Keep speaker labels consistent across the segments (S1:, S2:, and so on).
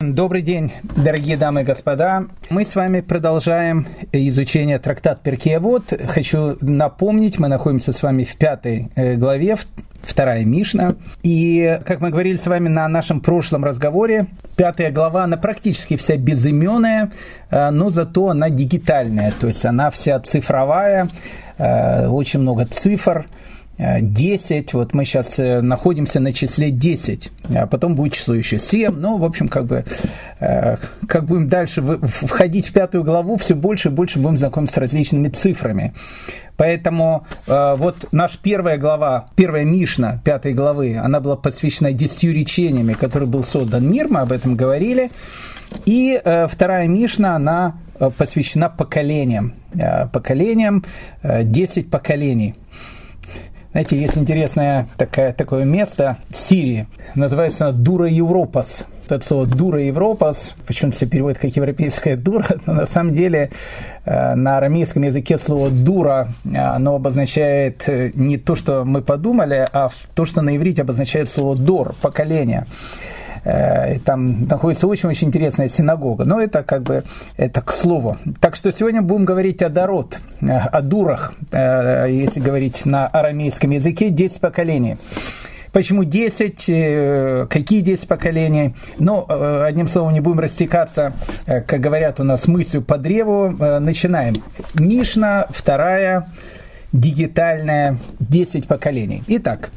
S1: Добрый день, дорогие дамы и господа. Мы с вами продолжаем изучение трактат Перкеевод. Хочу напомнить, мы находимся с вами в пятой э, главе, вторая Мишна. И, как мы говорили с вами на нашем прошлом разговоре, пятая глава, она практически вся безыменная, э, но зато она дигитальная, то есть она вся цифровая, э, очень много цифр, 10, вот мы сейчас э, находимся на числе 10, а потом будет число еще 7, ну, в общем, как бы, э, как будем дальше входить в пятую главу, все больше и больше будем знакомиться с различными цифрами. Поэтому э, вот наша первая глава, первая Мишна пятой главы, она была посвящена десятью речениями, который был создан мир, мы об этом говорили. И вторая Мишна, она посвящена поколениям, поколениям, 10 поколений. Знаете, есть интересное такое, такое место в Сирии, называется Дура Европас. Это слово Дура Европас, почему-то все переводят как европейская дура, но на самом деле э, на арамейском языке слово дура, э, оно обозначает э, не то, что мы подумали, а то, что на иврите обозначает слово дор, поколение. Э, там находится очень-очень интересная синагога. Но это как бы это к слову. Так что сегодня будем говорить о Дород, э, о дурах, э, если говорить на арамейском языке, 10 поколений. Почему 10? Какие 10 поколений? Ну, одним словом, не будем растекаться, как говорят у нас, мыслью по древу. Начинаем. Мишна, вторая, дигитальная, 10 поколений. Итак,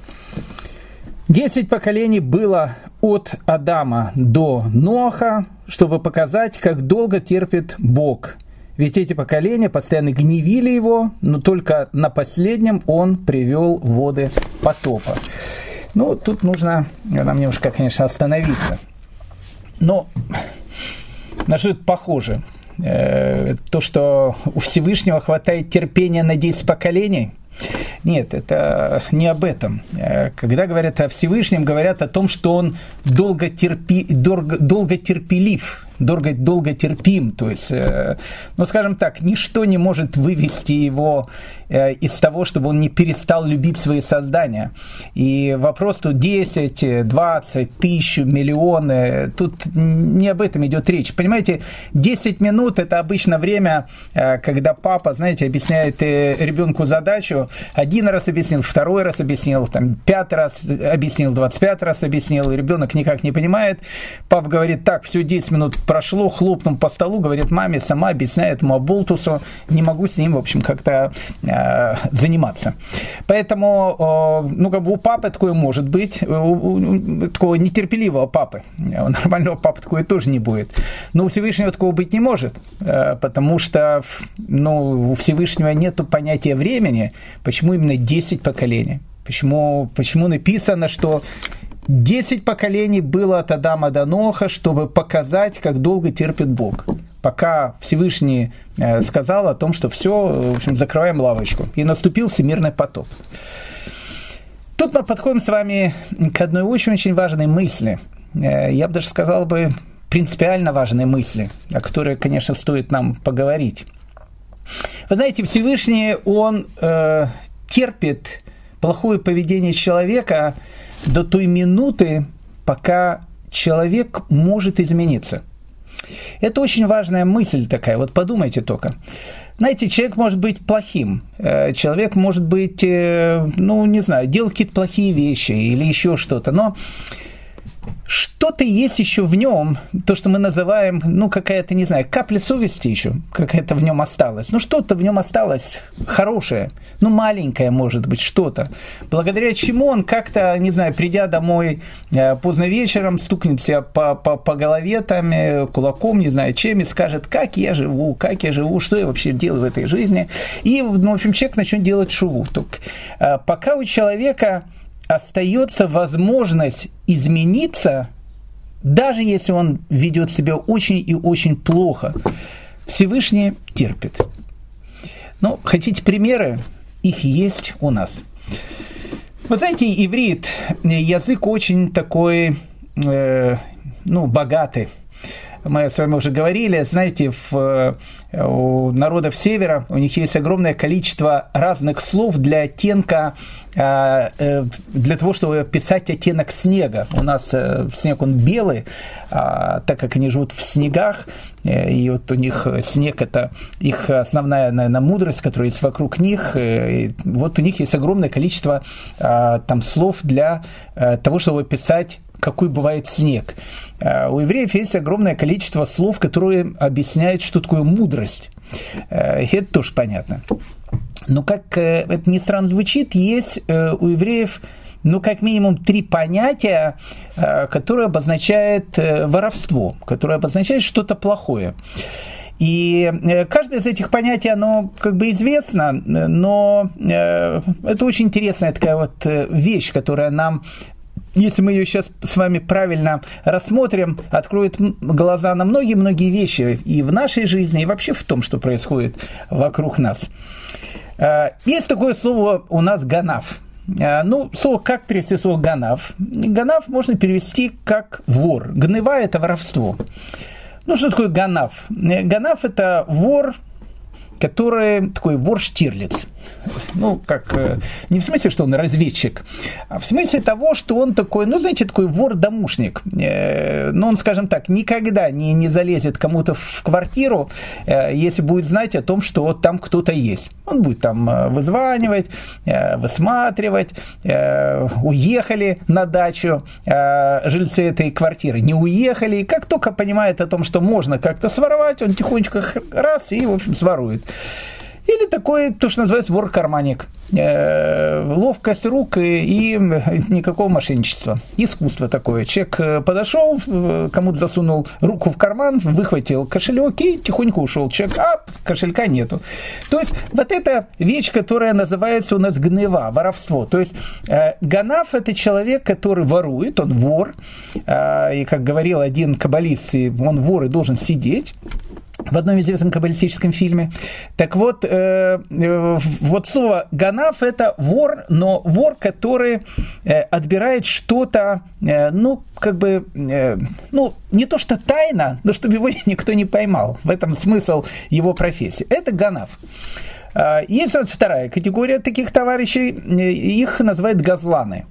S1: Десять поколений было от Адама до Ноаха, чтобы показать, как долго терпит Бог. Ведь эти поколения постоянно гневили его, но только на последнем он привел воды потопа. Ну, тут нужно нам немножко, конечно, остановиться. Но на что это похоже? Э, то, что у Всевышнего хватает терпения на 10 поколений – нет, это не об этом. Э, когда говорят о Всевышнем, говорят о том, что он долго, терпи, долго, долго терпелив, долго, долго терпим. То есть, э, ну, скажем так, ничто не может вывести его э, из того, чтобы он не перестал любить свои создания. И вопрос тут 10, 20, тысячу, миллионы, тут не об этом идет речь. Понимаете, 10 минут – это обычно время, э, когда папа, знаете, объясняет ребенку задачу, один раз объяснил, второй раз объяснил, там, пятый раз объяснил, 25 раз объяснил, и ребенок никак не понимает. Папа говорит, так, все, 10 минут прошло, хлопнул по столу, говорит маме, сама объясняет этому Аболтусу, не могу с ним, в общем, как-то э, заниматься. Поэтому, э, ну, как бы у папы такое может быть, у, у, такого нетерпеливого папы, у нормального папы такое тоже не будет. Но у Всевышнего такого быть не может, э, потому что, ну, у Всевышнего нет понятия времени, почему именно 10 поколений. Почему, почему написано, что Десять поколений было от Адама до Ноха, чтобы показать, как долго терпит Бог. Пока Всевышний э, сказал о том, что все, в общем, закрываем лавочку. И наступил всемирный потоп. Тут мы подходим с вами к одной очень-очень важной мысли. Э, я бы даже сказал бы, принципиально важной мысли, о которой, конечно, стоит нам поговорить. Вы знаете, Всевышний, он э, терпит плохое поведение человека до той минуты, пока человек может измениться. Это очень важная мысль такая, вот подумайте только. Знаете, человек может быть плохим, э, человек может быть, э, ну, не знаю, делать какие-то плохие вещи или еще что-то, но что-то есть еще в нем, то, что мы называем, ну, какая-то, не знаю, капля совести еще, какая-то в нем осталась. Ну, что-то в нем осталось хорошее, ну, маленькое, может быть, что-то. Благодаря чему он как-то, не знаю, придя домой э, поздно вечером, стукнет себя по, по, по голове там, э, кулаком, не знаю чем, и скажет, как я живу, как я живу, что я вообще делаю в этой жизни. И, ну, в общем, человек начнет делать шуву. Только, э, пока у человека остается возможность измениться, даже если он ведет себя очень и очень плохо. Всевышний терпит. Ну, хотите примеры? Их есть у нас. Вы знаете, иврит, язык очень такой, э, ну, богатый. Мы с вами уже говорили, знаете, в, у народов Севера у них есть огромное количество разных слов для оттенка для того, чтобы писать оттенок снега. У нас снег, он белый, а, так как они живут в снегах, и вот у них снег – это их основная, наверное, мудрость, которая есть вокруг них. И вот у них есть огромное количество там слов для того, чтобы писать какой бывает снег. Э, у евреев есть огромное количество слов, которые объясняют, что такое мудрость. Э, это тоже понятно. Но как э, это ни странно звучит, есть у евреев ну, как минимум три понятия, которые обозначают воровство, которые обозначают что-то плохое. И каждое из этих понятий, оно как бы известно, но это очень интересная такая вот вещь, которая нам если мы ее сейчас с вами правильно рассмотрим, откроет глаза на многие-многие вещи и в нашей жизни, и вообще в том, что происходит вокруг нас. Э, есть такое слово у нас «ганав». Э, ну, слово, как перевести слово «ганав»? «Ганав» можно перевести как «вор». «Гнева» – это воровство. Ну, что такое «ганав»? Э, «Ганав» – это вор, который такой вор Штирлиц. Ну, как, э, не в смысле, что он разведчик, а в смысле того, что он такой, ну, знаете, такой вор-домушник. Э, ну, он, скажем так, никогда не, не залезет кому-то в квартиру, э, если будет знать о том, что там кто-то есть. Он будет там вызванивать, высматривать, уехали на дачу жильцы этой квартиры, не уехали. И как только понимает о том, что можно как-то своровать, он тихонечко раз и, в общем, сворует. Или такой, то, что называется вор-карманник. Э, ловкость рук и, и никакого мошенничества. Искусство такое. Человек э, подошел, э, кому-то засунул руку в карман, выхватил кошелек и тихонько ушел. Человек, а, кошелька нету. То есть вот эта вещь, которая называется у нас гнева, воровство. То есть ганав – это человек, который ворует, он вор. И, как говорил один каббалист, он вор и должен сидеть в одном известном каббалистическом фильме. Так вот, э, э, вот слово «ганав» – это вор, но вор, который э, отбирает что-то, э, ну, как бы, э, ну, не то что тайно, но чтобы его никто не поймал. В этом смысл его профессии. Это «ганав». Э, есть вторая категория таких товарищей, э, их называют газланы –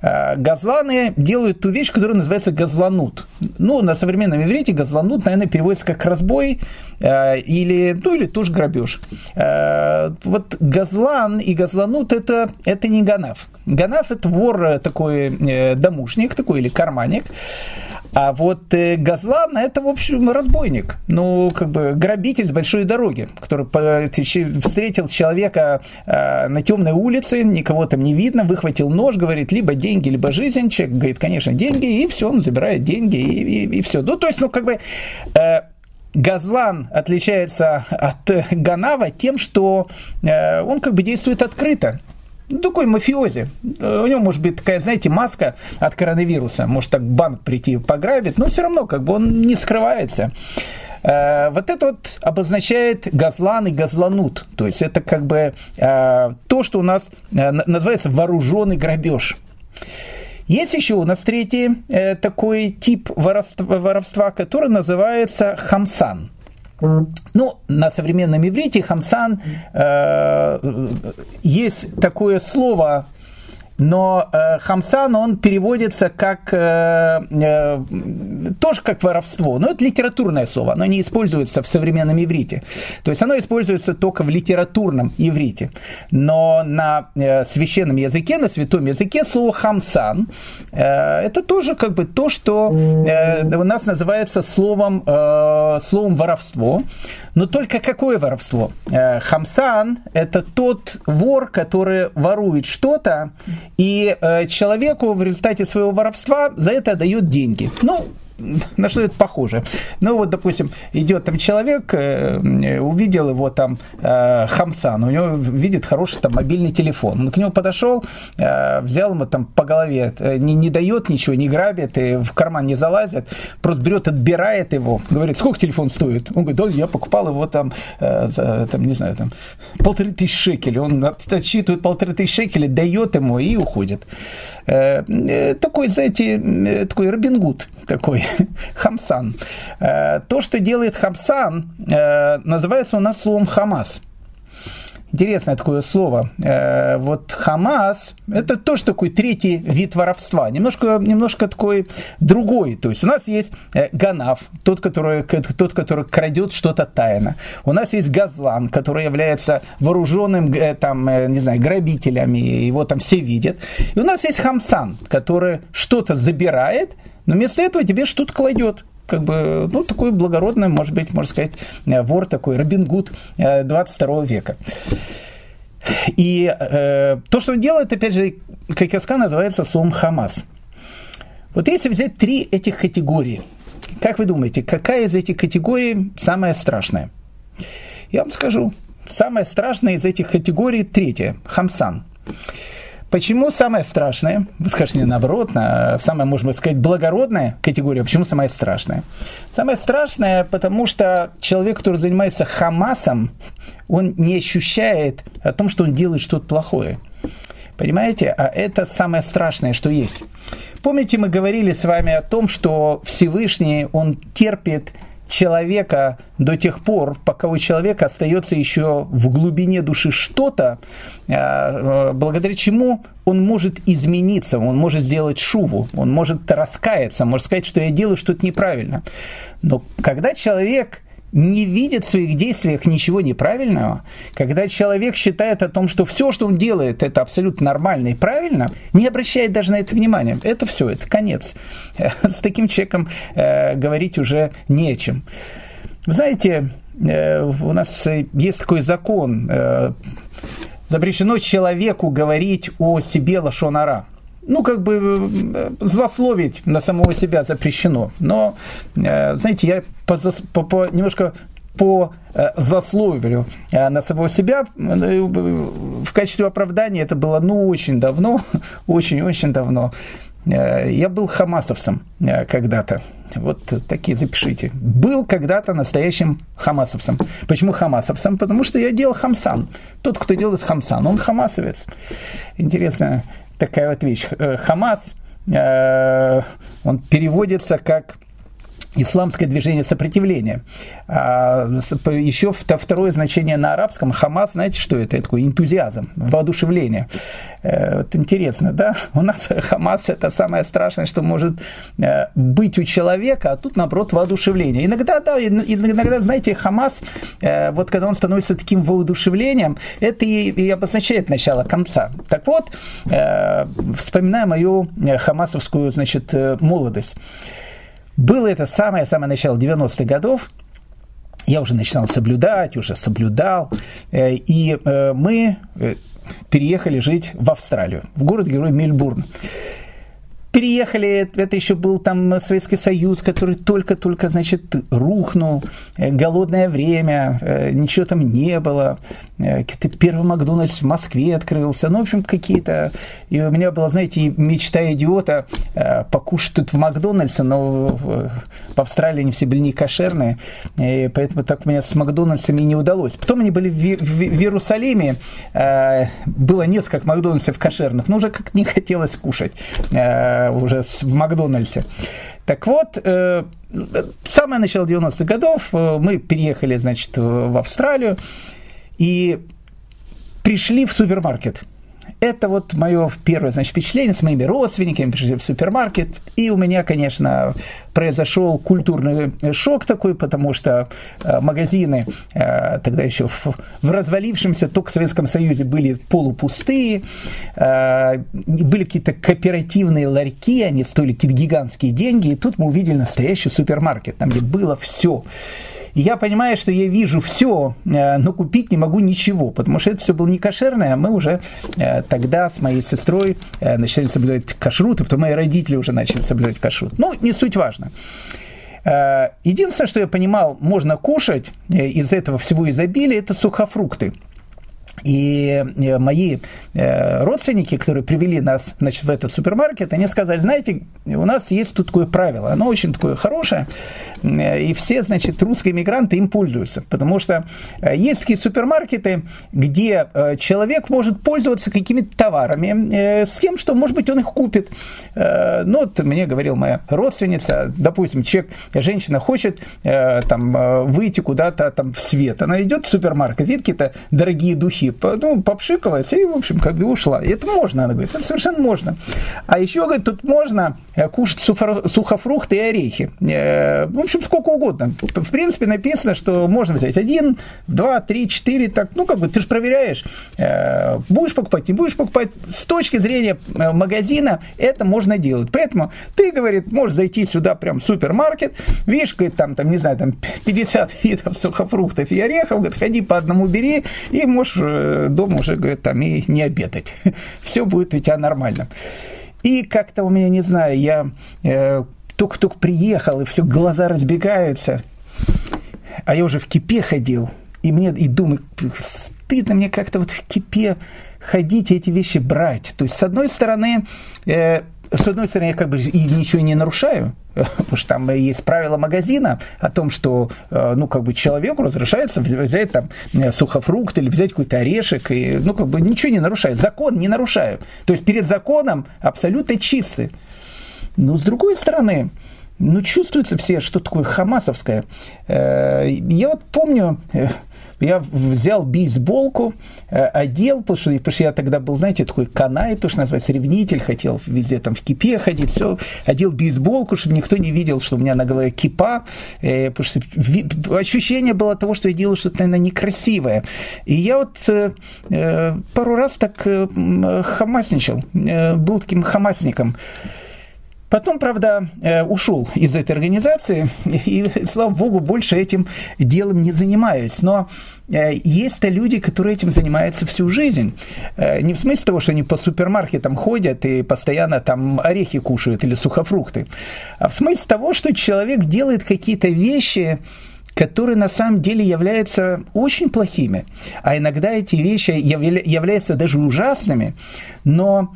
S1: газланы делают ту вещь, которая называется газланут. Ну, на современном иврите газланут, наверное, переводится как разбой э, или, ну, или тоже грабеж. Э, вот газлан и газланут это, это не ганав. Ганав это вор такой домушник такой или карманник. А вот э, Газлан это, в общем, разбойник. Ну, как бы грабитель с большой дороги, который встретил человека э, на темной улице, никого там не видно, выхватил нож, говорит, либо деньги, либо жизнь. Человек говорит, конечно, деньги, и все, он забирает деньги, и, и, и все. Ну, то есть, ну, как бы... Э, Газлан отличается от Ганава тем, что э, он как бы действует открыто. Такой мафиози. У него может быть такая, знаете, маска от коронавируса. Может так банк прийти пограбить, но все равно как бы он не скрывается. Э, вот это вот обозначает газлан и газланут. То есть это как бы э, то, что у нас э, называется вооруженный грабеж. Есть еще у нас третий такой тип воровства, воровства, который называется хамсан. Ну, на современном иврите хамсан э, есть такое слово но э, хамсан, он переводится как, э, э, тоже как воровство, но это литературное слово, оно не используется в современном иврите. То есть оно используется только в литературном иврите. Но на э, священном языке, на святом языке слово хамсан, э, это тоже как бы то, что э, у нас называется словом, э, словом воровство. Но только какое воровство? Э, хамсан – это тот вор, который ворует что-то, и э, человеку в результате своего воровства за это дают деньги. Ну, на что это похоже? Ну вот, допустим, идет там человек, э, увидел его там э, Хамсан, у него видит хороший там мобильный телефон. Он к нему подошел, э, взял ему там по голове, не, не дает ничего, не грабит, и в карман не залазит, просто берет, отбирает его, говорит, сколько телефон стоит? Он говорит, да, я покупал его там, за, там не знаю, там полторы тысячи шекелей. Он отсчитывает полторы тысячи шекелей, дает ему и уходит. Такой, знаете, такой Робин Гуд такой, Хамсан. То, что делает Хамсан, называется у нас словом Хамас – Интересное такое слово. Э, вот Хамас – это тоже такой третий вид воровства. Немножко, немножко такой другой. То есть у нас есть э, Ганав, тот, который, тот, который крадет что-то тайно. У нас есть Газлан, который является вооруженным э, там, не знаю, грабителями, его там все видят. И у нас есть Хамсан, который что-то забирает, но вместо этого тебе что-то кладет как бы, ну, такой благородный, может быть, можно сказать, э, вор такой, Робин Гуд 22 э, века. И э, то, что он делает, опять же, как я сказал, называется словом Хамас. Вот если взять три этих категории, как вы думаете, какая из этих категорий самая страшная? Я вам скажу, самая страшная из этих категорий третья – Хамсан. Почему самое страшное, вы скажете не наоборот, а самая, можно сказать, благородная категория, почему самая страшная? Самое страшное, потому что человек, который занимается Хамасом, он не ощущает о том, что он делает что-то плохое. Понимаете? А это самое страшное, что есть. Помните, мы говорили с вами о том, что Всевышний, он терпит человека до тех пор, пока у человека остается еще в глубине души что-то, а, э, благодаря чему он может измениться, он может сделать шуву, он может раскаяться, может сказать, что я делаю что-то неправильно. Но когда человек не видит в своих действиях ничего неправильного, когда человек считает о том, что все, что он делает, это абсолютно нормально и правильно, не обращает даже на это внимания. Это все, это конец. С таким человеком э, говорить уже не о чем. Вы знаете, э, у нас есть такой закон. Э, запрещено человеку говорить о себе лошонара ну, как бы э, злословить на самого себя запрещено. Но, э, знаете, я по, по, по, немножко по э, засловию на самого себя в качестве оправдания это было ну очень давно, очень-очень давно. Я был хамасовцем когда-то. Вот такие запишите. Был когда-то настоящим хамасовцем. Почему хамасовцем? Потому что я делал хамсан. Тот, кто делает хамсан, он хамасовец. Интересно, такая вот вещь. Э, Хамас, э, он переводится как исламское движение сопротивления. А, еще второе значение на арабском Хамас, знаете, что это? Это такой энтузиазм, воодушевление. Э, вот интересно, да? У нас Хамас это самое страшное, что может э, быть у человека, а тут, наоборот, воодушевление. Иногда, да, иногда, знаете, Хамас, э, вот когда он становится таким воодушевлением, это и, обозначает начало конца. Так вот, вспоминая мою хамасовскую, значит, молодость. Было это самое-самое начало 90-х годов, я уже начинал соблюдать, уже соблюдал, э, и э, мы э, переехали жить в Австралию, в город-герой Мельбурн переехали, это еще был там Советский Союз, который только-только, значит, рухнул, э, голодное время, э, ничего там не было, э, первый Макдональдс в Москве открылся, ну, в общем, какие-то, и у меня была, знаете, мечта идиота покушать тут в Макдональдсе, но в Австралии они все были не кошерные, и поэтому так у меня с Макдональдсами не удалось. Потом они были в, в Иерусалиме, было несколько Макдональдсов кошерных, но уже как не хотелось кушать уже в Макдональдсе. Так вот, э, самое начало 90-х годов э, мы переехали, значит, в Австралию и пришли в супермаркет – это вот мое первое значит, впечатление с моими родственниками, пришли в супермаркет, и у меня, конечно, произошел культурный шок такой, потому что э, магазины э, тогда еще в, в развалившемся только Советском Союзе были полупустые, э, были какие-то кооперативные ларьки, они стоили какие-то гигантские деньги, и тут мы увидели настоящий супермаркет, там где было все. И я понимаю, что я вижу все, э, но купить не могу ничего, потому что это все было не кошерное, а мы уже э, тогда с моей сестрой э, начали соблюдать кашрут, и потом мои родители уже начали соблюдать кашрут. Ну, не суть важно. Единственное, что я понимал, можно кушать из этого всего изобилия, это сухофрукты. И э, мои э, родственники, которые привели нас значит, в этот супермаркет, они сказали, знаете, у нас есть тут такое правило, оно очень такое хорошее, э, и все, значит, русские мигранты им пользуются, потому что есть такие супермаркеты, где человек может пользоваться какими-то товарами с тем, что, может быть, он их купит. Ну, вот мне говорила моя родственница, допустим, человек, женщина хочет там выйти куда-то там в свет, она идет в супермаркет, видит какие-то дорогие духи, ну, попшикалась и, в общем, как бы ушла. И это можно, она говорит, это совершенно можно. А еще, говорит, тут можно э, кушать сухофрукты и орехи. Э, в общем, сколько угодно. В принципе, написано, что можно взять один, два, три, четыре, так, ну, как бы, ты же проверяешь, э, будешь покупать, не будешь покупать. С точки зрения магазина это можно делать. Поэтому ты, говорит, можешь зайти сюда прям в супермаркет, видишь, говорит, там, там, не знаю, там 50 видов сухофруктов и орехов, говорит, ходи по одному бери, и можешь дома уже, говорит, там и не обедать. Все будет у тебя нормально. И как-то у меня, не знаю, я э, только-только приехал, и все, глаза разбегаются. А я уже в кипе ходил. И мне, и думаю, стыдно мне как-то вот в кипе ходить и эти вещи брать. То есть, с одной стороны, э, с одной стороны, я как бы и ничего не нарушаю, потому что там есть правила магазина о том, что э, ну, как бы человеку разрешается взять там э, сухофрукт или взять какой-то орешек, и, ну, как бы ничего не нарушает. Закон не нарушаю. То есть перед законом абсолютно чистый. Но с другой стороны, ну, чувствуется все, что такое хамасовское. Э, я вот помню, я взял бейсболку, э, одел, потому что, потому что я тогда был, знаете, такой канай, то, что называется, ревнитель, хотел везде там в кипе ходить, все, одел бейсболку, чтобы никто не видел, что у меня на голове кипа, э, потому что ощущение было того, что я делаю что-то, наверное, некрасивое. И я вот э, пару раз так хамасничал, был таким хамасником. Потом, правда, э, ушел из этой организации, и, слава богу, больше этим делом не занимаюсь. Но э, есть-то люди, которые этим занимаются всю жизнь. Э, не в смысле того, что они по супермаркетам ходят и постоянно там орехи кушают или сухофрукты, а в смысле того, что человек делает какие-то вещи, которые на самом деле являются очень плохими. А иногда эти вещи являются даже ужасными. Но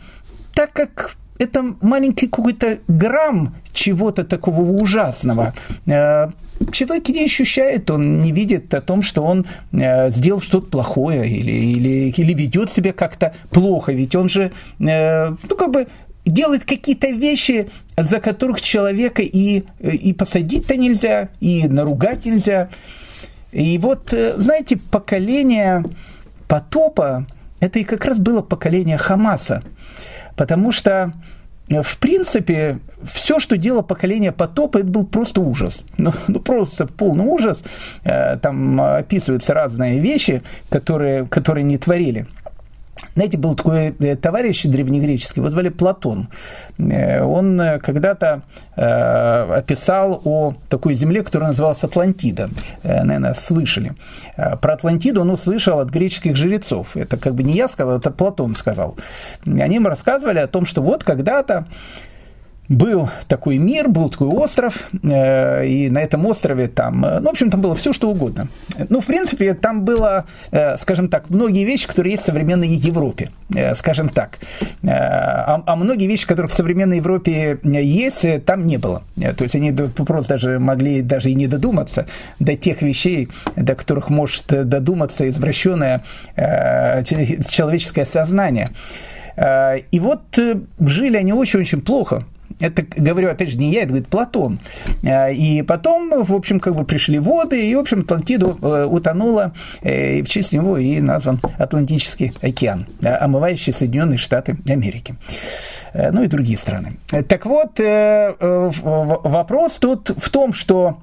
S1: так как это маленький какой-то грамм чего-то такого ужасного. Э, человек не ощущает, он не видит о том, что он э, сделал что-то плохое или, или, или ведет себя как-то плохо, ведь он же, э, ну, как бы делает какие-то вещи, за которых человека и, и посадить-то нельзя, и наругать нельзя. И вот, знаете, поколение потопа, это и как раз было поколение Хамаса. Потому что э, в принципе, все, что делало поколение потопа, это был просто ужас. Ну, ну просто полный ужас. Э, там описываются разные вещи, которые, которые не творили. Знаете, был такой э, товарищ древнегреческий, его звали Платон. Э, он э, когда-то описал о такой земле, которая называлась Атлантида. Наверное, слышали. Про Атлантиду он услышал от греческих жрецов. Это как бы не я сказал, это Платон сказал. Они ему рассказывали о том, что вот когда-то был такой мир, был такой остров, э, и на этом острове там, э, ну, в общем, там было все, что угодно. Ну, в принципе, там было, э, скажем так, многие вещи, которые есть в современной Европе, скажем так. А, а многие вещи, которые в современной Европе есть, там не было. То есть они просто даже могли даже и не додуматься до тех вещей, до которых может додуматься извращенное человеческое сознание. И вот жили они очень-очень плохо это говорю, опять же, не я, это говорит Платон. А, и потом, в общем, как бы пришли воды, и, в общем, Атлантиду э, утонула, э, и в честь него и назван Атлантический океан, омывающий Соединенные Штаты Америки. Э, ну и другие страны. Так вот, вопрос тут в том, что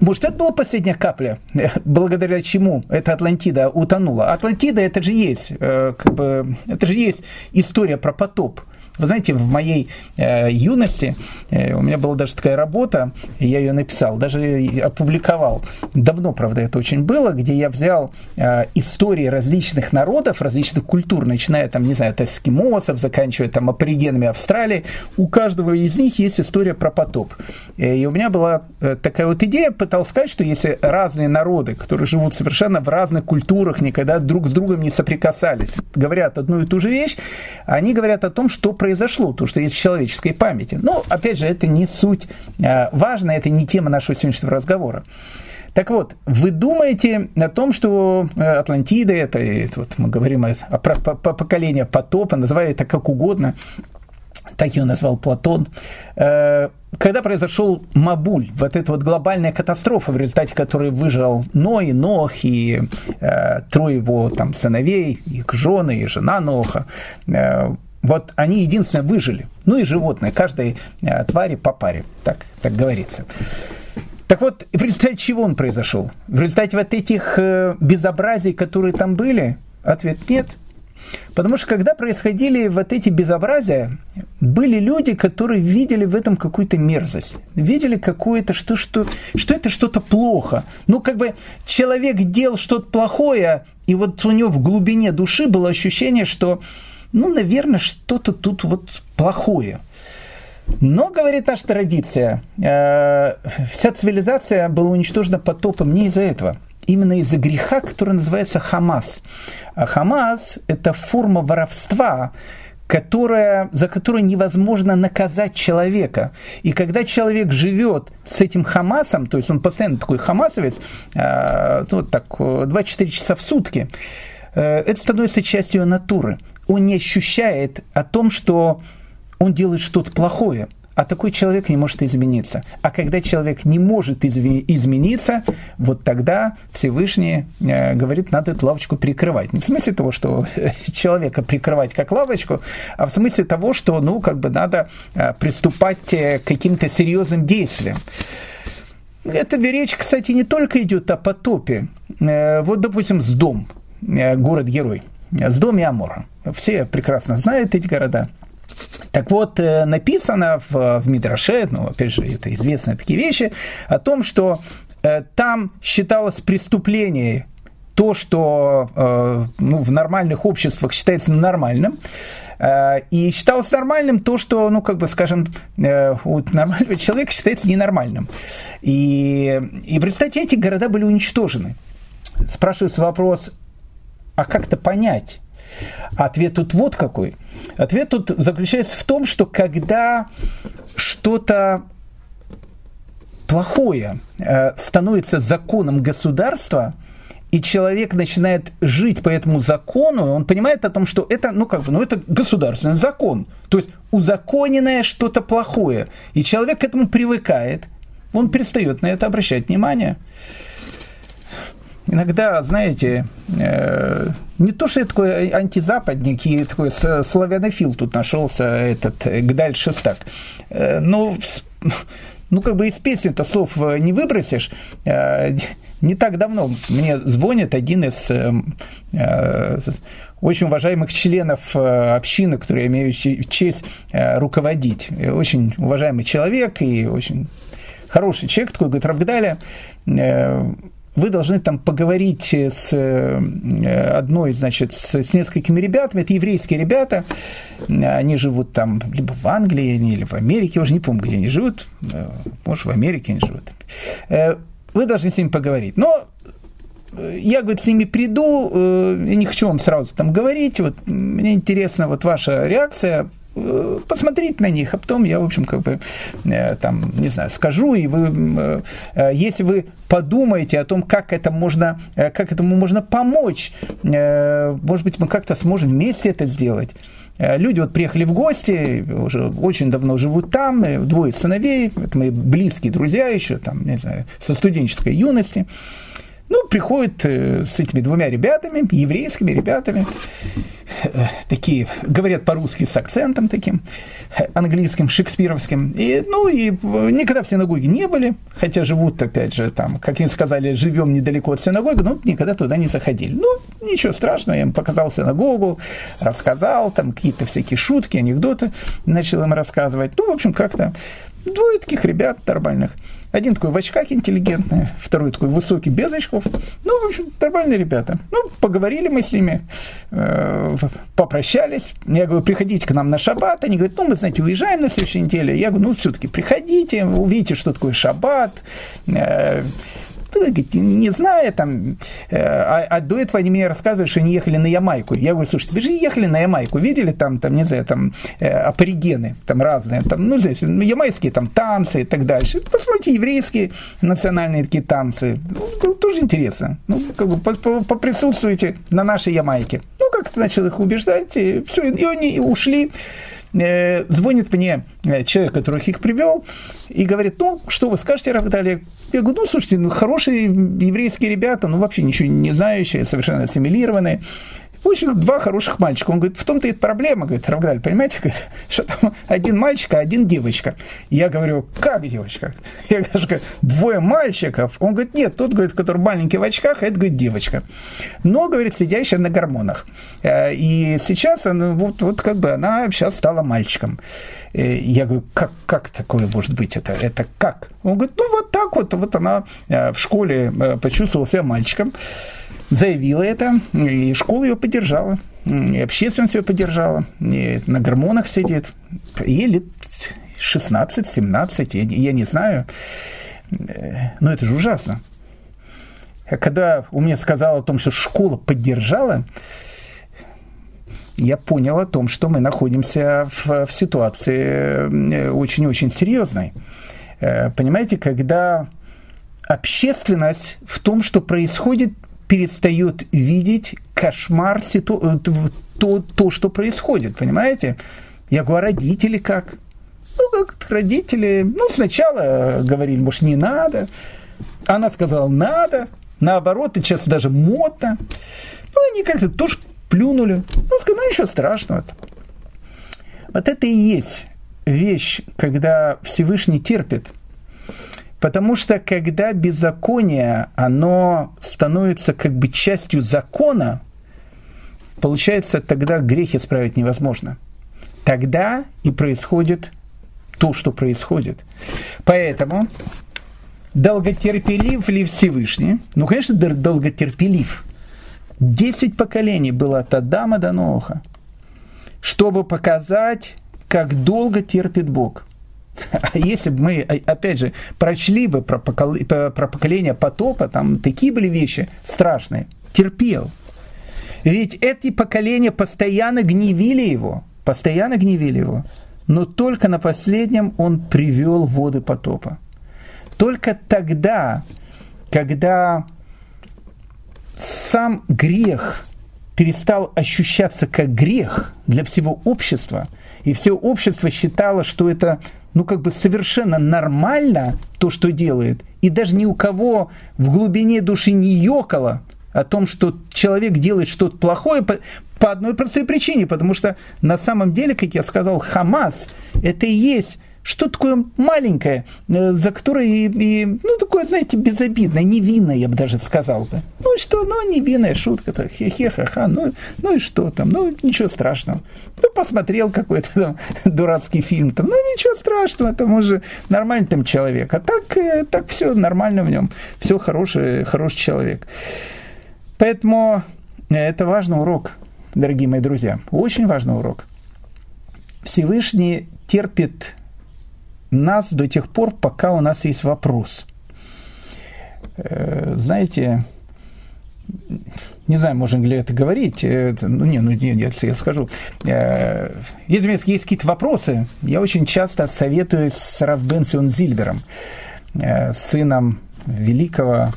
S1: может, это была последняя капля, благодаря чему эта Атлантида утонула. Атлантида это же есть, как бы, это же есть история про потоп. Вы знаете, в моей э, юности э, у меня была даже такая работа, я ее написал, даже опубликовал. Давно, правда, это очень было, где я взял э, истории различных народов, различных культур, начиная там, не знаю, от эскимосов, заканчивая там аборигенами Австралии. У каждого из них есть история про потоп. Э, и у меня была э, такая вот идея, пытался сказать, что если разные народы, которые живут совершенно в разных культурах, никогда друг с другом не соприкасались, говорят одну и ту же вещь, они говорят о том, что произошло, то, что есть в человеческой памяти. Но, опять же, это не суть э, важно, это не тема нашего сегодняшнего разговора. Так вот, вы думаете о том, что э, Атлантида, это, это вот мы говорим о, о, о поколении потопа, называя это как угодно, так ее назвал Платон, э, когда произошел Мабуль, вот эта вот глобальная катастрофа, в результате которой выжил Ной, Нох и э, трое его там сыновей, их жены и жена Ноха, э, вот они единственно выжили. Ну и животные, каждой э, твари по паре, так, так говорится. Так вот, в результате чего он произошел? В результате вот этих э, безобразий, которые там были? Ответ нет. Потому что когда происходили вот эти безобразия, были люди, которые видели в этом какую-то мерзость, видели какое-то, что, что, что это что-то плохо. Ну, как бы человек делал что-то плохое, и вот у него в глубине души было ощущение, что ну, наверное, что-то тут вот плохое. Но, говорит наша традиция, э, вся цивилизация была уничтожена потопом не из-за этого, именно из-за греха, который называется Хамас. А Хамас – это форма воровства, которая, за которую невозможно наказать человека. И когда человек живет с этим Хамасом, то есть он постоянно такой хамасовец, э, ну, так, 24 часа в сутки, э, это становится частью натуры – он не ощущает о том, что он делает что-то плохое. А такой человек не может измениться. А когда человек не может измениться, вот тогда Всевышний э, говорит, надо эту лавочку прикрывать. Не в смысле того, что человека прикрывать как лавочку, а в смысле того, что ну, как бы надо э, приступать э, к каким-то серьезным действиям. Эта речь, кстати, не только идет о потопе. Вот, допустим, с дом, город-герой – с доми Амора. Все прекрасно знают эти города. Так вот, э, написано в, в Мидраше, ну, опять же, это известные такие вещи, о том, что э, там считалось преступление то, что э, ну, в нормальных обществах считается нормальным, э, и считалось нормальным то, что, ну, как бы, скажем, э, у нормального человека считается ненормальным. И, и в результате эти города были уничтожены. Спрашивается вопрос, а как-то понять? Ответ тут вот какой. Ответ тут заключается в том, что когда что-то плохое э, становится законом государства, и человек начинает жить по этому закону, он понимает о том, что это, ну как бы, ну это государственный закон. То есть узаконенное что-то плохое. И человек к этому привыкает, он перестает на это обращать внимание иногда, знаете, э, не то, что я такой антизападник и такой славянофил тут нашелся, этот э, Гдаль Шестак, э, но ну, как бы из песни-то слов не выбросишь. Не так давно мне звонит один из очень уважаемых членов общины, который я имею честь руководить. Очень уважаемый человек и очень хороший человек, такой, говорит, Равгдаля, вы должны там поговорить с э, одной, значит, с, с несколькими ребятами, это еврейские ребята, они живут там либо в Англии, или в Америке, я уже не помню, где они живут, э, может, в Америке они живут. Э, вы должны с ними поговорить. Но я, говорит, с ними приду, я не хочу вам сразу там говорить, вот мне интересна вот ваша реакция, Э, посмотреть на них, а потом я, в общем, как бы, э, там, не знаю, скажу, и вы, э, если вы подумаете о том, как это можно, как этому можно помочь, может быть, мы как-то сможем вместе это сделать. Люди вот приехали в гости, уже очень давно живут там, двое сыновей, это мои близкие друзья еще, там, не знаю, со студенческой юности. Ну, приходит э, с этими двумя ребятами, еврейскими ребятами, э, такие, говорят по-русски с акцентом таким, английским, шекспировским. И, ну, и никогда в синагоге не были, хотя живут, опять же, там, как им сказали, живем недалеко от синагоги, но никогда туда не заходили. Ну, ничего страшного, я им показал синагогу, рассказал, там какие-то всякие шутки, анекдоты начал им рассказывать. Ну, в общем, как-то двое таких ребят нормальных. Один такой в очках интеллигентный, второй такой высокий, без очков. Ну, в общем, нормальные ребята. Ну, поговорили мы с ними, э, попрощались. Я говорю, приходите к нам на шаббат. Они говорят, ну, мы, знаете, уезжаем на следующей неделе. Я говорю, ну, все-таки приходите, увидите, что такое шаббат. Э, не знаю, там, э, а, а до этого они мне рассказывают, что они ехали на Ямайку. Я говорю, слушайте, вы же ехали на Ямайку, видели там, там не знаю, там э, аборигены, там разные, там, ну, здесь ямайские там танцы и так дальше. Посмотрите, еврейские национальные такие танцы. Ну, тоже интересно. Ну, как бы поприсутствуйте на нашей Ямайке. Ну, как-то начал их убеждать, и все, и они ушли. Э, звонит мне э, человек, который их привел, и говорит, ну, что вы скажете, Равдали? Я говорю, ну, слушайте, ну, хорошие еврейские ребята, ну, вообще ничего не знающие, совершенно ассимилированные очень два хороших мальчика. Он говорит, в том-то и проблема, говорит, Равгаль, понимаете, говорит, что там один мальчик, а один девочка. Я говорю, как девочка? Я говорю, двое мальчиков. Он говорит, нет, тот, говорит, который маленький в очках, а это, говорит, девочка. Но, говорит, сидящая на гормонах. Э, и сейчас она, вот, вот как бы она сейчас стала мальчиком. Э, я говорю, как, как такое может быть? Это, это как? Он говорит, ну вот так вот, вот она э, в школе почувствовала себя мальчиком заявила это, и школа ее поддержала, и общественность ее поддержала, и на гормонах сидит. Ей лет 16-17, я, я не знаю. Но это же ужасно. Когда у меня сказал о том, что школа поддержала, я понял о том, что мы находимся в, в ситуации очень-очень серьезной. Э, понимаете, когда общественность в том, что происходит, перестает видеть кошмар, ситу... Э, то, то, что происходит, понимаете? Я говорю, а родители как? Ну, как родители, ну, сначала говорили, может, не надо. Она сказала, надо. Наоборот, и сейчас даже модно. Ну, они как-то тоже плюнули. Ну, сказали, ну, ничего страшного. Вот это и есть вещь, когда Всевышний терпит – Потому что когда беззаконие, оно становится как бы частью закона, получается, тогда грех исправить невозможно. Тогда и происходит то, что происходит. Поэтому долготерпелив ли Всевышний? Ну, конечно, долготерпелив. Десять поколений было от Адама до Ноха, чтобы показать, как долго терпит Бог – если бы мы, опять же, прочли бы про поколение потопа, там такие были вещи страшные. Терпел. Ведь эти поколения постоянно гневили его, постоянно гневили его. Но только на последнем он привел воды потопа. Только тогда, когда сам грех перестал ощущаться как грех для всего общества, и все общество считало, что это ну, как бы совершенно нормально то, что делает, и даже ни у кого в глубине души не ёкало о том, что человек делает что-то плохое по, по одной простой причине, потому что на самом деле, как я сказал, Хамас – это и есть что такое маленькое, э, за которое, и, и, ну, такое, знаете, безобидное, невинное, я бы даже сказал бы. Ну, что, ну, невинная шутка-то, хе-хе-ха-ха, ну, ну и что там, ну, ничего страшного. Ну, посмотрел какой-то там дурацкий фильм, там, ну, ничего страшного, там уже нормальный там человек. А так, э, так все нормально в нем, все хороший, хороший человек. Поэтому э, это важный урок, дорогие мои друзья, очень важный урок. Всевышний терпит нас до тех пор, пока у нас есть вопрос. Э, знаете, не знаю, можно ли это говорить, ну, не, ну, нет, если я скажу. Э, если у меня есть какие-то вопросы, я очень часто советуюсь с Равбенсион Зильбером, э, сыном великого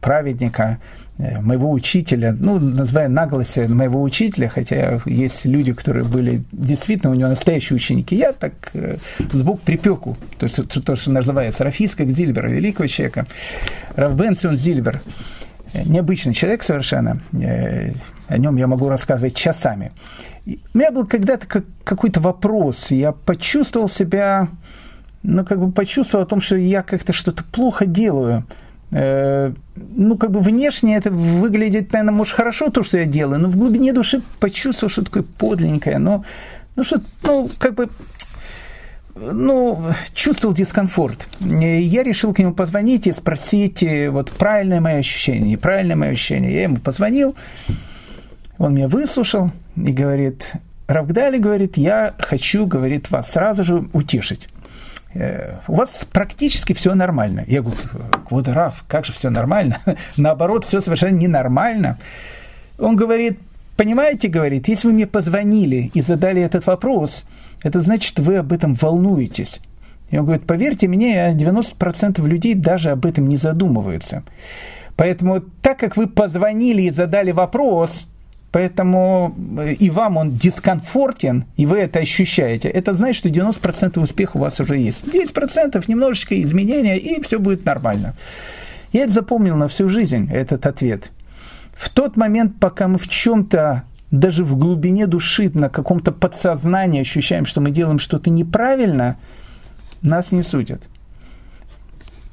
S1: праведника, Э, моего учителя, ну, называя наглость моего учителя, хотя есть люди, которые были действительно у него настоящие ученики, я так э, сбоку припеку, то есть то, что называется Рафиска Зильбера, великого человека, Равбенсион Зильбер, э, необычный человек совершенно, о нем я могу рассказывать часами. У меня был когда-то какой-то вопрос, я почувствовал себя, ну, как бы почувствовал о том, что я как-то что-то плохо делаю – э, ну, как бы внешне это выглядит, наверное, может, хорошо то, что я делаю, но в глубине души почувствовал, что такое подлинненькое, но, ну, что, ну, как бы, ну, чувствовал дискомфорт. Я решил к нему позвонить и спросить, э, вот, правильное мое ощущение, правильное мое ощущение. Я ему позвонил, он меня выслушал и говорит, Равгдали говорит, я хочу, говорит, вас сразу же утешить. Э, у вас практически все нормально. Я говорю, вот Раф, как же все нормально? Наоборот, все совершенно ненормально. Он говорит, понимаете, говорит, если вы мне позвонили и задали этот вопрос, это значит, вы об этом волнуетесь. И он говорит, поверьте мне, 90% людей даже об этом не задумываются. Поэтому, так как вы позвонили и задали вопрос, Поэтому э, и вам он дискомфортен, и вы это ощущаете. Это значит, что 90% успеха у вас уже есть. 10% немножечко изменения, и все будет нормально. Я это запомнил на всю жизнь, этот ответ. В тот момент, пока мы в чем-то, даже в глубине души, на каком-то подсознании ощущаем, что мы делаем что-то неправильно, нас не судят.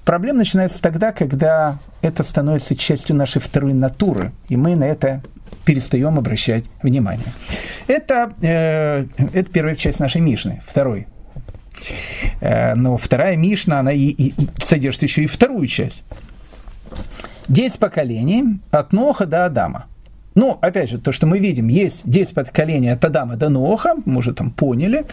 S1: Проблема начинается тогда, когда это становится частью нашей второй натуры, и мы на это перестаем обращать внимание. Это, э, это первая часть нашей Мишны. Второй. Э, но вторая Мишна, она и, и содержит еще и вторую часть. Десять поколений от Ноха до Адама. Ну, опять же, то, что мы видим, есть 10 поколений от Адама до Ноха, мы уже там поняли,